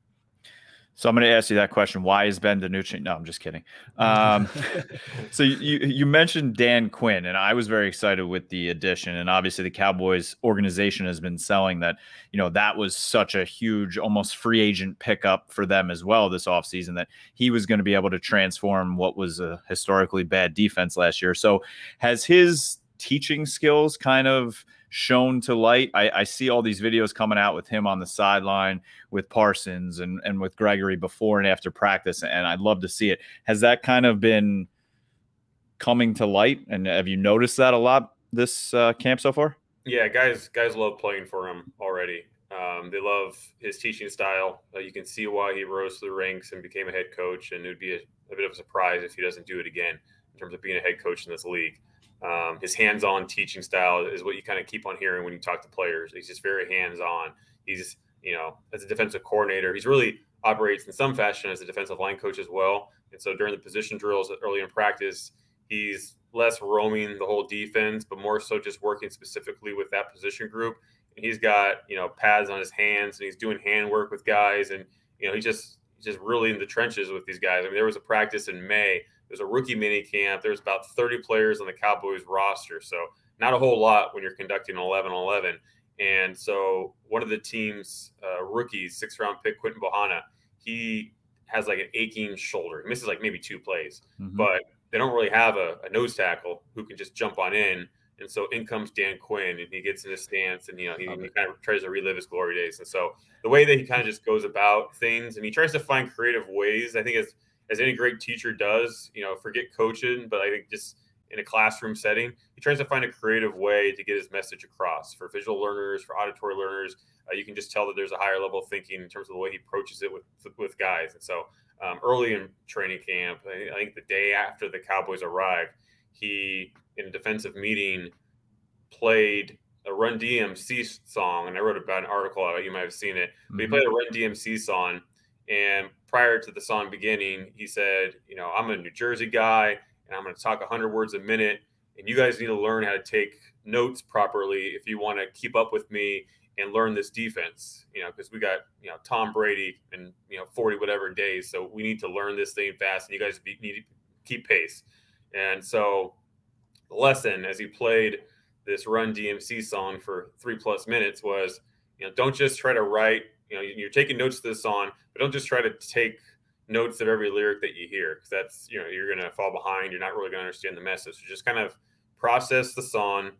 So I'm going to ask you that question. Why is Ben DiNucci? No, I'm just kidding. Um, so you you mentioned Dan Quinn, and I was very excited with the addition. And obviously, the Cowboys organization has been selling that. You know that was such a huge, almost free agent pickup for them as well this offseason that he was going to be able to transform what was a historically bad defense last year. So has his teaching skills kind of shown to light. I, I, see all these videos coming out with him on the sideline with Parsons and, and with Gregory before and after practice, and I'd love to see it. Has that kind of been coming to light? And have you noticed that a lot this uh, camp so far? Yeah, guys, guys love playing for him already. Um, they love his teaching style. Uh, you can see why he rose to the ranks and became a head coach, and it would be a, a bit of a surprise if he doesn't do it again in terms of being a head coach in this league. Um, his hands-on teaching style is what you kind of keep on hearing when you talk to players. He's just very hands-on. He's, you know, as a defensive coordinator, he's really operates in some fashion as a defensive line coach as well. And so during the position drills early in practice, he's less roaming the whole defense, but more so just working specifically with that position group. And he's got, you know, pads on his hands and he's doing hand work with guys. And, you know, he just, just really in the trenches with these guys. I mean, there was a practice in May there's a rookie mini camp. There's about 30 players on the Cowboys roster. So not a whole lot when you're conducting an 11 11. And so one of the team's uh, rookies, six round pick, Quinton Bohanna, he has like an aching shoulder. He misses like maybe two plays, mm-hmm. but they don't really have a, a, nose tackle who can just jump on in. And so in comes Dan Quinn, and he gets in his stance, and you know he, he kind of tries to relive his glory days. And so the way that he kind of just goes about things, and he tries to find creative ways. I think is as any great teacher does, you know, forget coaching, but I think just in a classroom setting, he tries to find a creative way to get his message across for visual learners, for auditory learners. Uh, you can just tell that there's a higher level of thinking in terms of the way he approaches it with with guys. And so um, early in training camp, I think the day after the Cowboys arrived, he in a defensive meeting played a Run DMC song, and I wrote about an article about it. You might have seen it. But he mm-hmm. played a Run DMC song and prior to the song beginning, he said, You know, I'm a New Jersey guy and I'm going to talk 100 words a minute. And you guys need to learn how to take notes properly if you want to keep up with me and learn this defense, you know, because we got, you know, Tom Brady and, you know, 40 whatever days. So we need to learn this thing fast and you guys be, need to keep pace. And so the lesson as he played this Run DMC song for three plus minutes was, you know, don't just try to write you know you're taking notes to this song but don't just try to take notes of every lyric that you hear because that's you know you're going to fall behind you're not really going to understand the message so just kind of process the song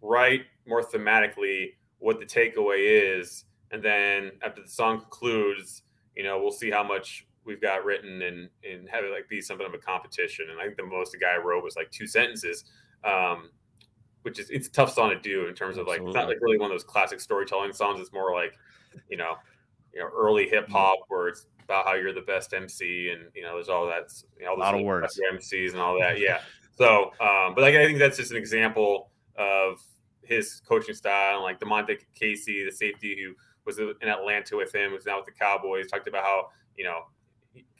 write more thematically what the takeaway is and then after the song concludes you know we'll see how much we've got written and and have it like be something of a competition and i think the most the guy wrote was like two sentences um, which is it's a tough song to do in terms of like Absolutely. it's not like really one of those classic storytelling songs. It's more like you know, you know, early hip hop where it's about how you're the best MC and you know, there's all that, you know, all a lot of words, MCs and all that. Yeah. So, um, but like, I think that's just an example of his coaching style, and like Damontae Kazee, the safety who was in Atlanta with him, was now with the Cowboys. Talked about how you know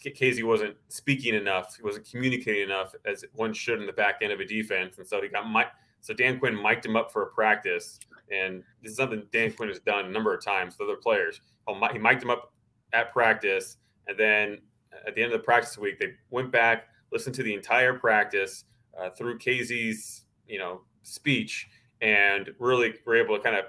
Kazee wasn't speaking enough, he wasn't communicating enough as one should in the back end of a defense, and so he got Mike. So Dan Quinn mic'd him up for a practice, and this is something Dan Quinn has done a number of times with other players. He mic'd them up at practice, and then at the end of the practice week, they went back, listened to the entire practice uh, through Kazee's, you know, speech, and really were able to kind of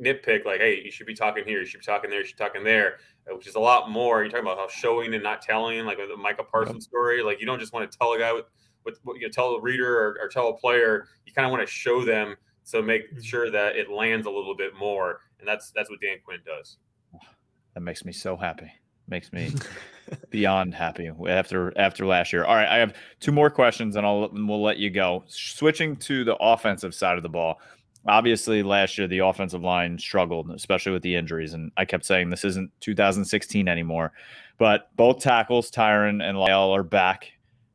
nitpick like, hey, you should be talking here, you should be talking there, you should be talking there, uh, which is a lot more. You're talking about how showing and not telling, like the Micah Parsons story. Like you don't just want to tell a guy with, with what you know, tell the reader or, or tell a player. You kind of want to show them so make mm-hmm. sure that it lands a little bit more, and that's that's what Dan Quinn does. That makes me so happy. Makes me beyond happy after after last year. All right, I have two more questions, and I'll and we'll let you go. Switching to the offensive side of the ball obviously last year the offensive line struggled, especially with the injuries. And I kept saying this isn't 2016 anymore. But both tackles, Tyron and La'el, are back,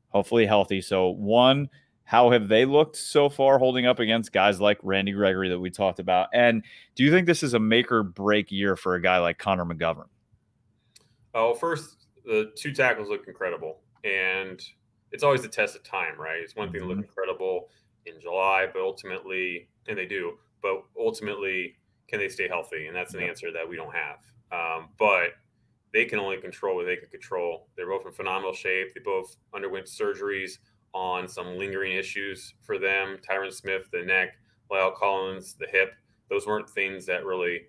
hopefully healthy. So one, how have they looked so far holding up against guys like Randy Gregory that we talked about? And do you think this is a make or break year for a guy like Connor McGovern? Oh, first, the two tackles look incredible. And it's always the test of time, right? It's one thing to look mm-hmm. incredible in July, but ultimately and they do. But ultimately, can they stay healthy? And that's an answer that we don't have. Um, but they can only control what they can control. They're both in phenomenal shape. They both underwent surgeries on some lingering issues for them. Tyron Smith, the neck, La'el Collins, the hip. Those weren't things that really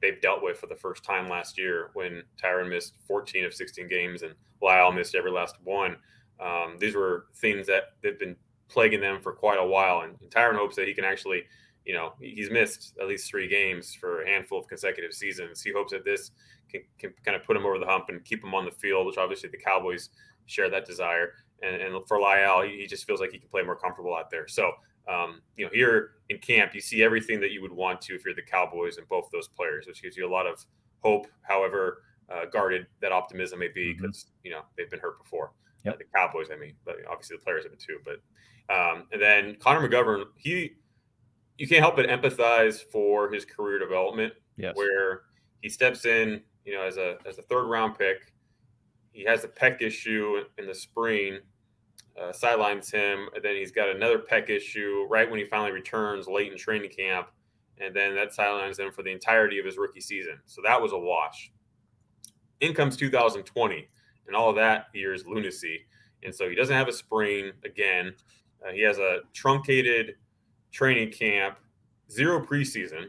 they've dealt with for the first time last year when Tyron missed 14 of 16 games and La'el missed every last one. Um, these were things that they've been plaguing them for quite a while. And, and Tyron hopes that he can actually, you know, he's missed at least three games for a handful of consecutive seasons. He hopes that this can, can kind of put him over the hump and keep him on the field, which obviously the Cowboys share that desire. And, and for La'el, he, he just feels like he can play more comfortable out there. So, um, you know, here in camp, you see everything that you would want to if you're the Cowboys and both those players, which gives you a lot of hope. However, uh, guarded that optimism may be because mm-hmm. you know they've been hurt before. Yep. Uh, the Cowboys, I mean, but obviously the players have been too. But um, and then Connor McGovern, he you can't help but empathize for his career development, yes. where he steps in, you know, as a as a third round pick. He has a pec issue in the spring, uh, sidelines him, and then he's got another pec issue right when he finally returns late in training camp, and then that sidelines him for the entirety of his rookie season. So that was a wash. In comes 2020, and all of that year's lunacy, and so he doesn't have a spring again. Uh, he has a truncated training camp, zero preseason,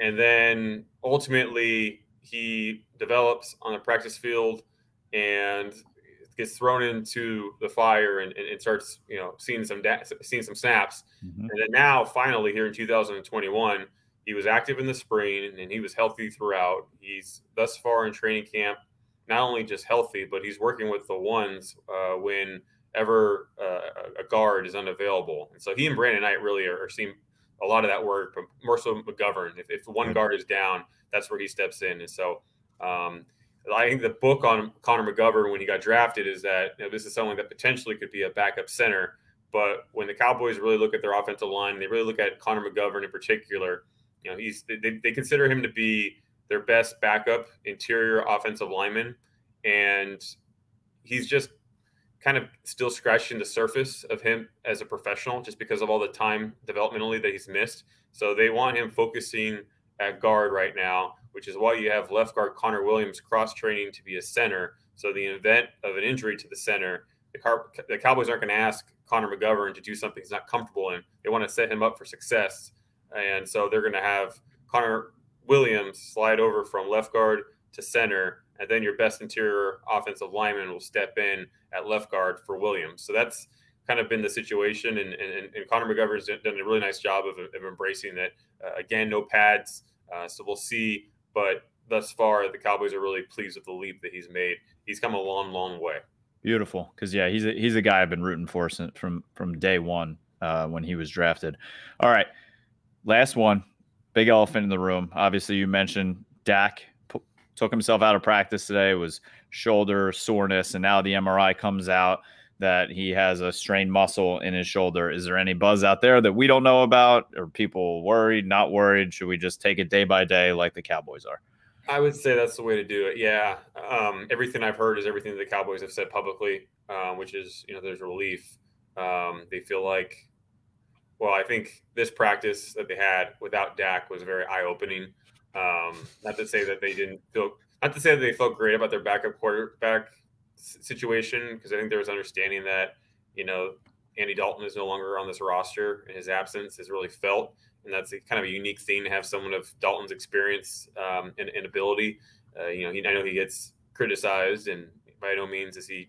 and then ultimately he develops on the practice field and gets thrown into the fire and, and, and starts, you know, seeing some da- seeing some snaps. Mm-hmm. And then now, finally, here in 2021, he was active in the spring and he was healthy throughout. He's thus far in training camp, not only just healthy, but he's working with the ones uh, when ever uh, a guard is unavailable. And so he and Brandon Knight really are, are seeing a lot of that work, but more so McGovern. If, if one guard is down, that's where he steps in. And so um, I think the book on Connor McGovern when he got drafted is that you know, this is someone that potentially could be a backup center. But when the Cowboys really look at their offensive line, they really look at Connor McGovern in particular. You know, he's they, they consider him to be their best backup interior offensive lineman, and he's just kind of still scratching the surface of him as a professional just because of all the time developmentally that he's missed. So they want him focusing at guard right now, which is why you have left guard Connor Williams cross training to be a center. So the event of an injury to the center, the, Car- the Cowboys aren't going to ask Connor McGovern to do something he's not comfortable in. They want to set him up for success. And so they're going to have Connor Williams slide over from left guard to center and then your best interior offensive lineman will step in at left guard for Williams. So that's kind of been the situation, and and, and Connor McGovern's done a really nice job of, of embracing that. Uh, again, no pads, uh, so we'll see. But thus far, the Cowboys are really pleased with the leap that he's made. He's come a long, long way. Beautiful, because yeah, he's a, he's a guy I've been rooting for since, from from day one uh, when he was drafted. All right, last one, big elephant in the room. Obviously, you mentioned Dak took himself out of practice today. It was shoulder soreness, and now the MRI comes out that he has a strained muscle in his shoulder. Is there any buzz out there that we don't know about? Are people worried, not worried? Should we just take it day by day like the Cowboys are? I would say that's the way to do it. Yeah. Um, everything I've heard is everything the Cowboys have said publicly, um, which is, you know, there's relief. Um, they feel like, well, I think this practice that they had without Dak was very eye opening. Um, not to say that they didn't feel, not to say that they felt great about their backup quarterback situation, because I think there was understanding that, you know, Andy Dalton is no longer on this roster and his absence is really felt and that's a, kind of a unique thing to have someone of Dalton's experience um, and, and, ability. Uh, you know, he, I know he gets criticized, and by no means is he,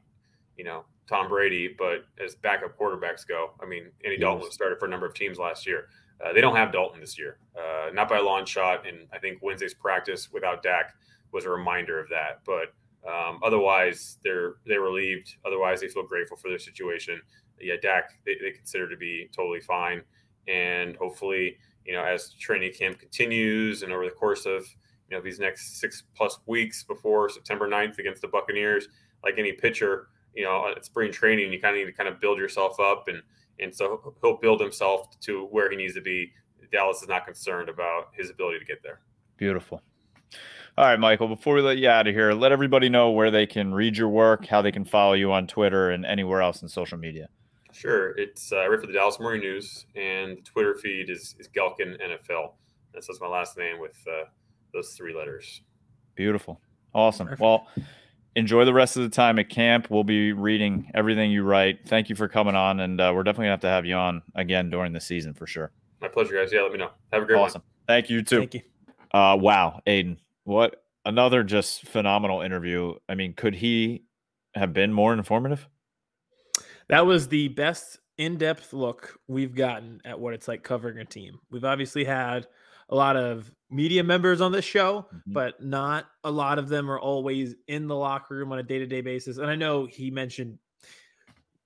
you know, Tom Brady. But as backup quarterbacks go, I mean, Andy Dalton started for a number of teams last year. Uh, they don't have Dalton this year, uh, not by a long shot. And I think Wednesday's practice without Dak was a reminder of that. But um, otherwise, they're they're relieved. Otherwise, they feel grateful for their situation. Yeah, Dak they, they consider to be totally fine and hopefully, you know, as training camp continues and over the course of you know these next six plus weeks before September 9th against the Buccaneers, like any pitcher, you know, at spring training, you kind of need to kind of build yourself up and and so he'll build himself to where he needs to be. Dallas is not concerned about his ability to get there. Beautiful. All right, Michael, before we let you out of here, let everybody know where they can read your work, how they can follow you on Twitter and anywhere else in social media. Sure. It's uh, I write for the Dallas Morning News, and the Twitter feed is, is Gehlken NFL. That's, that's my last name with uh, those three letters. Beautiful. Awesome. Perfect. Well, enjoy the rest of the time at camp. We'll be reading everything you write. Thank you for coming on, and uh, we're definitely going to have to have you on again during the season for sure. My pleasure, guys. Yeah, let me know. Have a great day. awesome. One. Thank you, too. Thank you. Uh, wow, Aidan. What another just phenomenal interview. I mean, could he have been more informative? That was the best in-depth look we've gotten at what it's like covering a team. We've obviously had a lot of media members on this show, mm-hmm. but not a lot of them are always in the locker room on a day-to-day basis. And I know he mentioned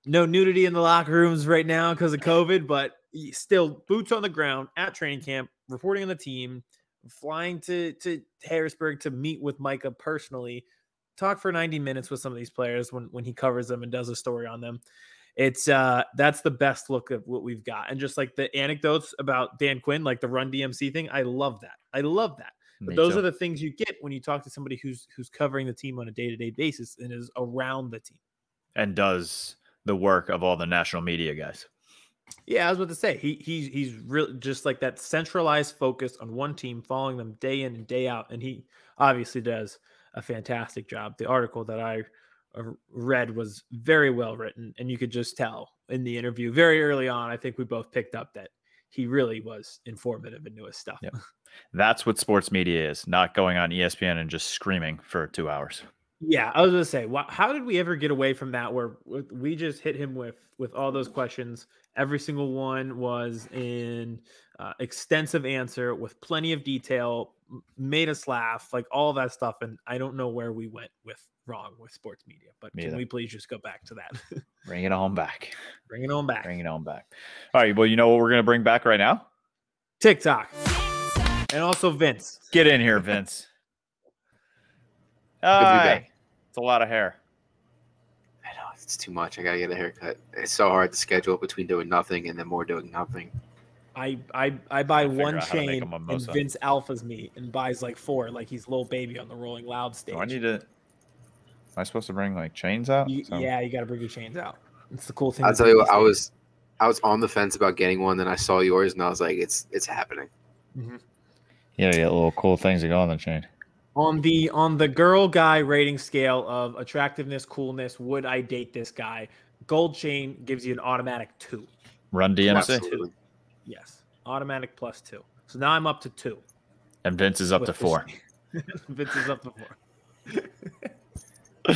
no nudity in the locker rooms right now because of COVID, but still boots on the ground at training camp, reporting on the team, flying to to Harrisburg to meet with Micah personally talk for 90 minutes with some of these players when when he covers them and does a story on them. It's uh that's the best look of what we've got. And just like the anecdotes about Dan Quinn, like the run DMC thing, I love that. I love that. But Me those too. are the things you get when you talk to somebody who's who's covering the team on a day-to-day basis and is around the team. And does the work of all the national media guys. Yeah, I was about to say he he's he's really just like that centralized focus on one team, following them day in and day out, and he obviously does a fantastic job. The article that I uh, read was very well written, and you could just tell in the interview very early on. I think we both picked up that he really was informative and knew his stuff. Yep. That's what sports media is not going on ESPN and just screaming for two hours. Yeah, I was gonna say, how did we ever get away from that? Where we just hit him with with all those questions. Every single one was an uh, extensive answer with plenty of detail, made us laugh, like all that stuff. And I don't know where we went with wrong with sports media, but Me can either. we please just go back to that? bring it on back. Bring it on back. Bring it on back. All right. Well, you know what we're gonna bring back right now? TikTok, and also Vince. Get in here, Vince. Hi. It's a lot of hair. I know it's too much. I gotta get a haircut. It's so hard to schedule between doing nothing and then more doing nothing. I I I buy one chain and Vince alphas me and buys like four, like he's little baby on the Rolling Loud stage. Do I need to. Am I supposed to bring like chains out? You, so... Yeah, you got to bring your chains out. It's the cool thing. I'll tell you what, I was I was on the fence about getting one, then I saw yours and I was like, it's it's happening. Mm-hmm. Yeah, you get little cool things to go on the chain. On the on the girl guy rating scale of attractiveness, coolness, would I date this guy? Gold chain gives you an automatic two. Run DMC. Absolutely. Yes, automatic plus two. So now I'm up to two. And Vince is up to four. Vince is up to four.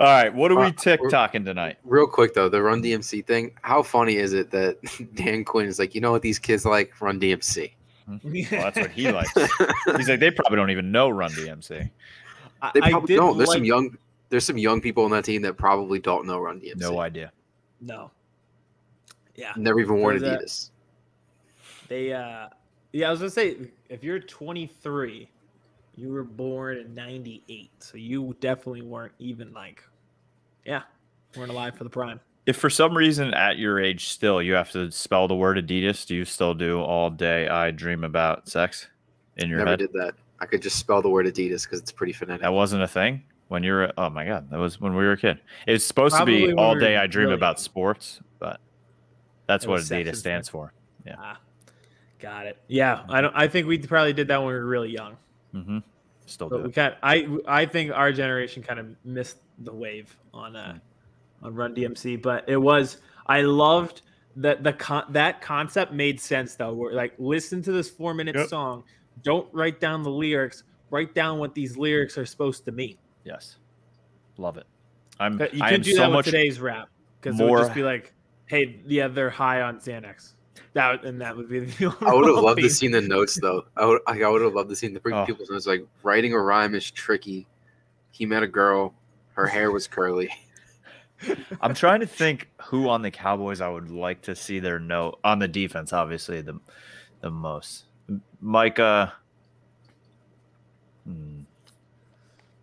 All right, what are we uh, TikToking tonight? Real quick though, the Run DMC thing. How funny is it that Dan Quinn is like, you know what these kids like? Run DMC. Hmm. well, that's what he likes. He's like, they probably don't even know Run DMC. They probably don't. There's like... some young. There's some young people on that team that probably don't know Run DMC. No idea. No. Yeah. Never even worn Adidas. They uh yeah, I was gonna say if you're 23, you were born in 98, so you definitely weren't even like, yeah, weren't alive for the prime. If for some reason at your age still you have to spell the word Adidas, do you still do all day I dream about sex in your Never head? did that. I could just spell the word Adidas because it's pretty phonetic. That wasn't a thing when you were. Oh my god, that was when we were a kid. It's supposed to be all day I dream really about young. sports, but that's It what Adidas stands for. Ah, got it. Yeah, I don't. I think we probably did that when we were really young. hmm Still But do we it. kind I I think our generation kind of missed the wave on uh on Run DMC, but it was I loved that the con- that concept made sense though. Where like listen to this four minute Yep. song, don't write down the lyrics, write down what these lyrics are supposed to mean. Yes, love it. I'm. But you I can do so that with much. today's rap because it would just be like, hey, yeah, they're high on Xanax. That and that would be the. I would have loved to theme. see the notes though. I would I would have loved to see the Oh. people's notes like writing a rhyme is tricky. He met a girl, her hair was curly. I'm trying to think who on the Cowboys I would like to see their note on the defense. Obviously, the the most Micah. Hmm.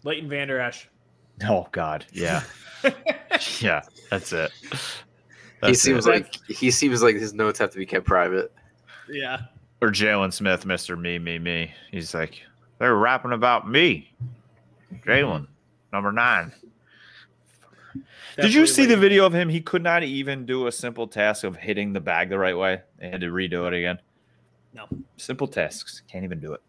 Leighton Vander Esch. Oh God, yeah, yeah, that's it. he seems it. like he seems like his notes have to be kept private. Yeah. or Jaylon Smith, Mister Me, Me, Me. He's like they're rapping about me, Jalen, number nine. Did you Definitely see the video of him? He could not even do a simple task of hitting the bag the right way. They had to redo it again. No. Simple tasks. Can't even do it.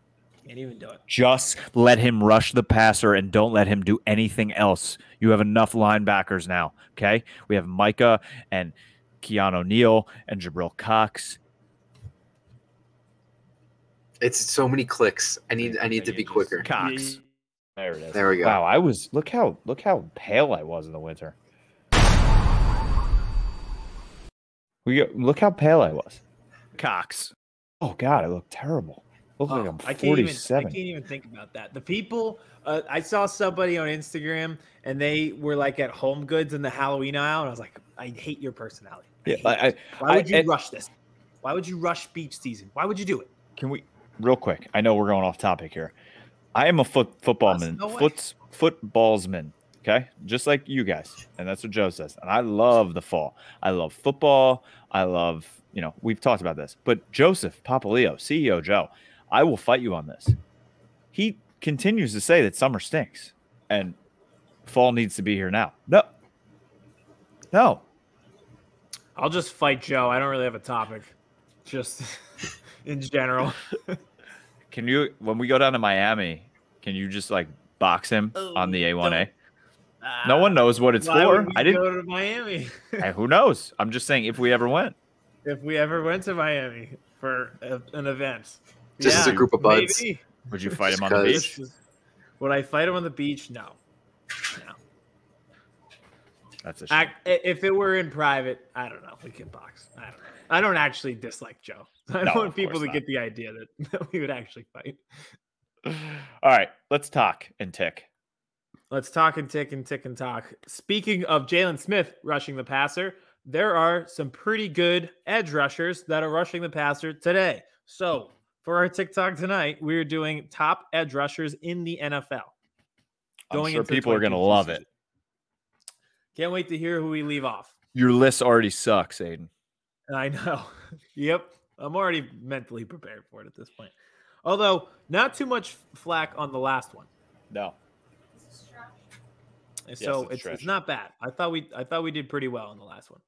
Can't even do it. Just let him rush the passer and don't let him do anything else. You have enough linebackers now. Okay. We have Micah and Keanu Neal and Jabril Cox. It's so many clicks. I need I need to be quicker. Cox. There it is. There we go. Wow, I was look how look how pale I was in the winter. We look how pale I was. Cox. Oh God, I look terrible. Look like Oh, I'm I can't even. I can't even think about that. The people. Uh, I saw somebody on Instagram, and they were like at Home Goods in the Halloween aisle, and I was like, I hate your personality. I Yeah, I-. Why would you and- rush this? Why would you rush beach season? Why would you do it? Can we real quick? I know we're going off topic here. I am a foot footballman, no foot footballsman. Okay, just like you guys, and that's what Joe says. And I love the fall. I love football. I love you know we've talked about this, but Joseph Papaleo, CEO Joe, I will fight you on this. He continues to say that summer stinks and fall needs to be here now. No, no. I'll just fight Joe. I don't really have a topic, just in general. Can you when we go down to Miami? Can you just like box him oh, on the A1A? No one knows what it's Why for. would we I didn't. go to Miami Hey, who knows? I'm just saying if we ever went. if we ever went to Miami for a, an event. Just as a group of buds. maybe. Would you fight him on the beach? Would I fight him on the beach? No. No. That's a shame. Ac- if it were in private, I don't know. We could box. I don't know. I don't actually dislike Joe. I No, don't want people to not. get the idea that, that we would actually fight. All right, let's talk and tick. Let's talk and tick and tick and talk. Speaking of Jaylon Smith rushing the passer, there are some pretty good edge rushers that are rushing the passer today. So for our TikTok tonight, we're doing top edge rushers in the NFL. I'm Going sure people are going to love it. Can't wait to hear who we leave off. Your list already sucks, Aiden. I know. yep. I'm already mentally prepared for it at this point. Although, not too much flack on the last one. No. So it's it's, it's not bad. I thought we I thought we did pretty well in the last one.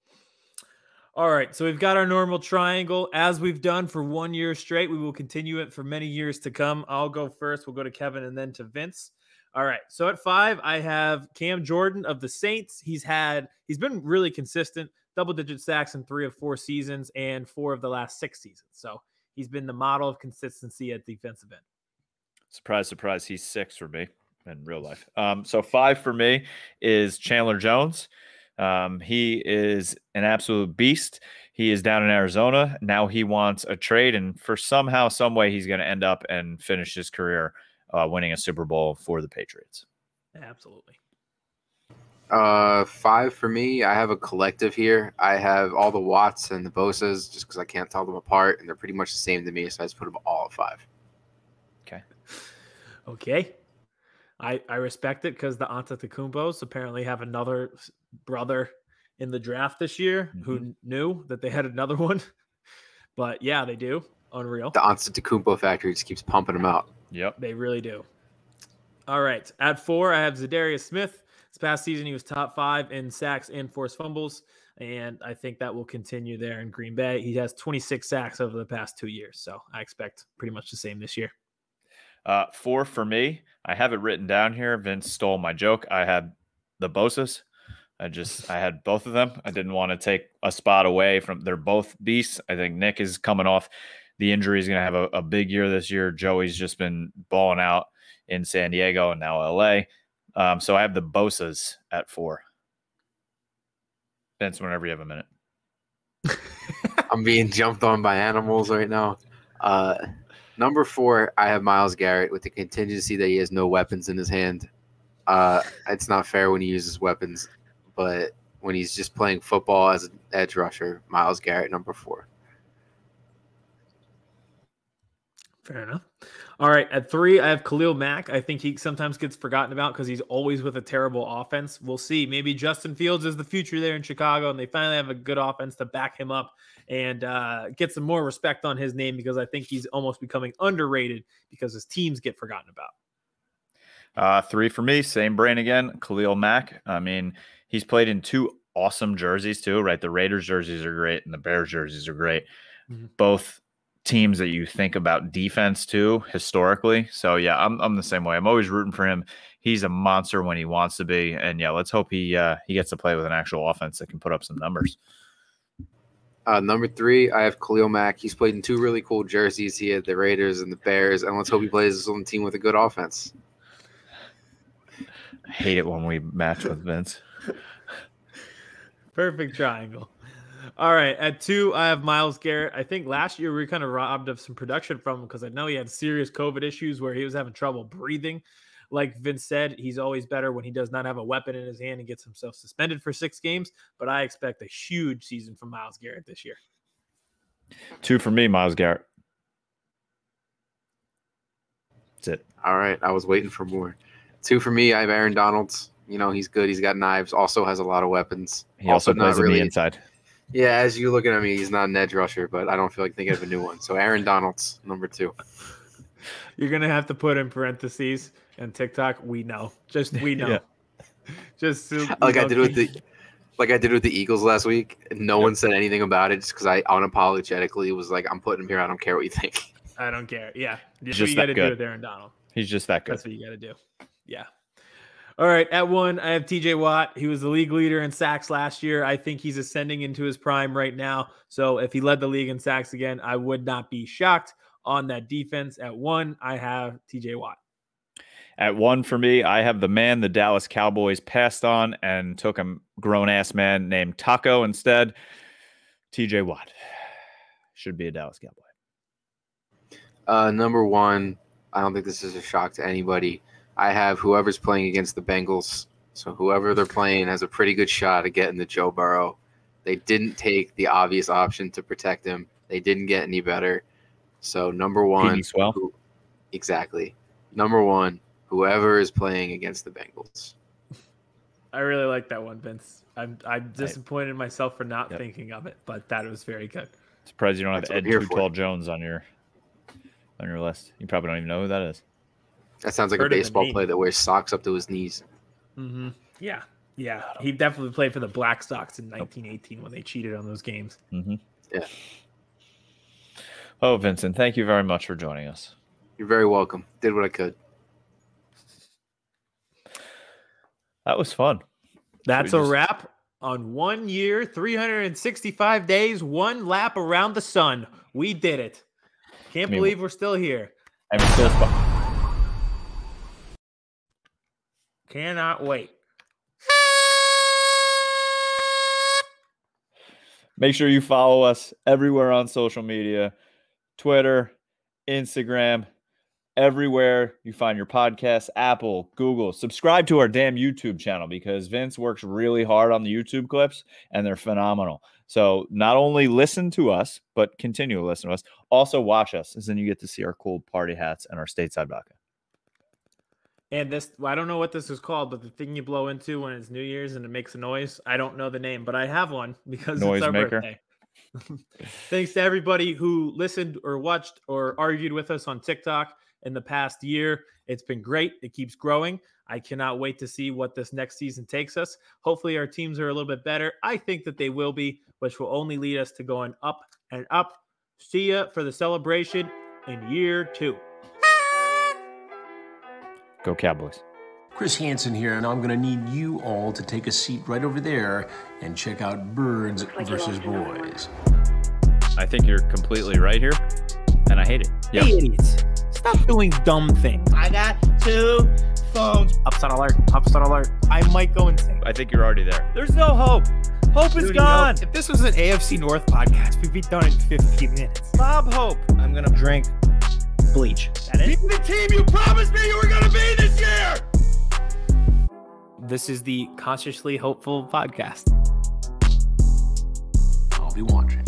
All right, so we've got our normal triangle as we've done for one year straight. We will continue it for many years to come. I'll go first. We'll go to Kevin and then to Vince. All right. So at five, I have Cam Jordan of the Saints. He's had he's been really consistent, double digit sacks in three of four seasons and four of the last six seasons. So he's been the model of consistency at defensive end. Surprise, surprise. He's six for me in real life. Um, so five for me is Chandler Jones. Um, he is an absolute beast. He is down in Arizona. Now he wants a trade, and for somehow, some way, he's going to end up and finish his career uh, winning a Super Bowl for the Patriots. Absolutely. Uh, five for me. I have a collective here. I have all the Watts and the Bosas just because I can't tell them apart, and they're pretty much the same to me. So I just put them all at five. Okay. Okay. I, I respect it because the Antetokounmpos apparently have another brother in the draft this year. Who mm-hmm. knew that they had another one? but yeah, they do. Unreal. The Antetokounmpo factory just keeps pumping them out. Yep. They really do. All right. At four, I have Za'Darius Smith. This past season, he was top five in sacks and forced fumbles. And I think that will continue there in Green Bay. He has 26 sacks over the past two years. So I expect pretty much the same this year. Uh, four for me. I have it written down here. Vince stole my joke. I had the Bosas. I just I had both of them. I didn't want to take a spot away from. They're both beasts. I think Nick is coming off the injury. He's going to have a, a big year this year. Joey's just been balling out in San Diego and now LA. Um, so I have the Bosas at four. Vince, whenever you have a minute. I'm being jumped on by animals right now. Uh, number four, I have Myles Garrett with the contingency that he has no weapons in his hand. Uh, it's not fair when he uses weapons, but when he's just playing football as an edge rusher, Myles Garrett, number four. Fair enough. All right. At three, I have Khalil Mack. I think he sometimes gets forgotten about because he's always with a terrible offense. We'll see. Maybe Justin Fields is the future there in Chicago, and they finally have a good offense to back him up and uh, get some more respect on his name because I think he's almost becoming underrated because his teams get forgotten about. Uh, three for me, same brain again. Khalil Mack. I mean, he's played in two awesome jerseys too, right? The Raiders jerseys are great and the Bears jerseys are great. Mhm. Both teams that you think about defense too historically. So yeah, I'm I'm the same way. I'm always rooting for him. He's a monster when he wants to be, and yeah, let's hope he uh, he gets to play with an actual offense that can put up some numbers. Uh, number three, I have Khalil Mack. He's played in two really cool jerseys. He had the Raiders and the Bears, and let's hope he plays on a team with a good offense. I hate it when we match with Vince. Perfect triangle. All right. At two, I have Myles Garrett. I think last year we were kind of robbed of some production from him because I know he had serious COVID issues where he was having trouble breathing. Like Vince said, he's always better when he does not have a weapon in his hand and gets himself suspended for six games. But I expect a huge season from Myles Garrett this year. Two for me, Myles Garrett. That's it. All right, I was waiting for more. Two for me, I have Aaron Donalds. You know, he's good. He's got knives. Also has a lot of weapons. He also, not plays on really the inside. Yeah, as you looking at me, he's not an edge rusher, but I don't feel like thinking of a new one. So Aaron Donalds, number two. You're gonna have to put in parentheses and TikTok. We know, just we know, Yeah. just so Like you I did with the like I did with the Eagles last week. and No one said anything about it just because I unapologetically was like, I'm putting him here. I don't care what you think. I don't care. Yeah, Just you got to do good. with Aaron Donald. He's just that good. That's what you got to do. Yeah. All right. At one, I have TJ Watt. He was the league leader in sacks last year. I think he's ascending into his prime right now. So if he led the league in sacks again, I would not be shocked on that defense. At one, I have TJ Watt. At one for me, I have the man the Dallas Cowboys passed on and took a grown ass man named Taco instead. TJ Watt should be a Dallas Cowboy. Uh, number one, I don't think this is a shock to anybody. I have whoever's playing against the Bengals. So whoever they're playing has a pretty good shot at getting the Joe Burrow. They didn't take the obvious option to protect him. They didn't get any better. So number one, Petey who- exactly. Number one, whoever is playing against the Bengals. I really like that one, Vince. I'm I'm disappointed in myself for not Yep. thinking of it, but that was very good. Surprised you don't have That's Ed I'm here Too for. Tall Jones on your on your list. You probably don't even know who that is. That sounds like Heard a baseball name. player that wears socks up to his knees. Mm-hmm. Yeah. Yeah. He definitely played for the Black Sox in 1918 when they cheated on those games. Mm-hmm. Yeah. Oh, Vincent, thank you very much for joining us. You're very welcome. Did what I could. That was fun. That's we a just- wrap on one year, 365 days, one lap around the sun. We did it. Can't I mean- believe we're still here. I mean, still fun. Cannot wait. Make sure you follow us everywhere on social media Twitter, Instagram, everywhere you find your podcasts, Apple, Google. Subscribe to our damn YouTube channel because Vince works really hard on the YouTube clips and they're phenomenal. So not only listen to us, but continue to listen to us. Also watch us, as then you get to see our cool party hats and our stateside vodka. And this, well, I don't know what this is called, but the thing you blow into when it's New Year's and it makes a noise. I don't know the name, but I have one because it's our Noisemaker? birthday. Thanks to everybody who listened or watched or argued with us on TikTok in the past year. It's been great. It keeps growing. I cannot wait to see what this next season takes us. Hopefully, our teams are a little bit better. I think that they will be, which will only lead us to going up and up. See ya for the celebration in year two. Go Cowboys. Chris Hansen here, and I'm going to need you all to take a seat right over there and check out Birds versus Boys. I think you're completely right here, and I hate it. Yep. Hey, idiots. Stop doing dumb things. I got two phones. Upset alert. Upset alert. I might go insane. I think you're already there. There's no hope. Hope is Dude, gone. If this was an AFC North podcast, we'd be done in 15 minutes. Bob Hope. I'm gonna drink bleach. That is the team you promised me you were going to be this year. This is the Consciously Hopeful podcast. I'll be watching.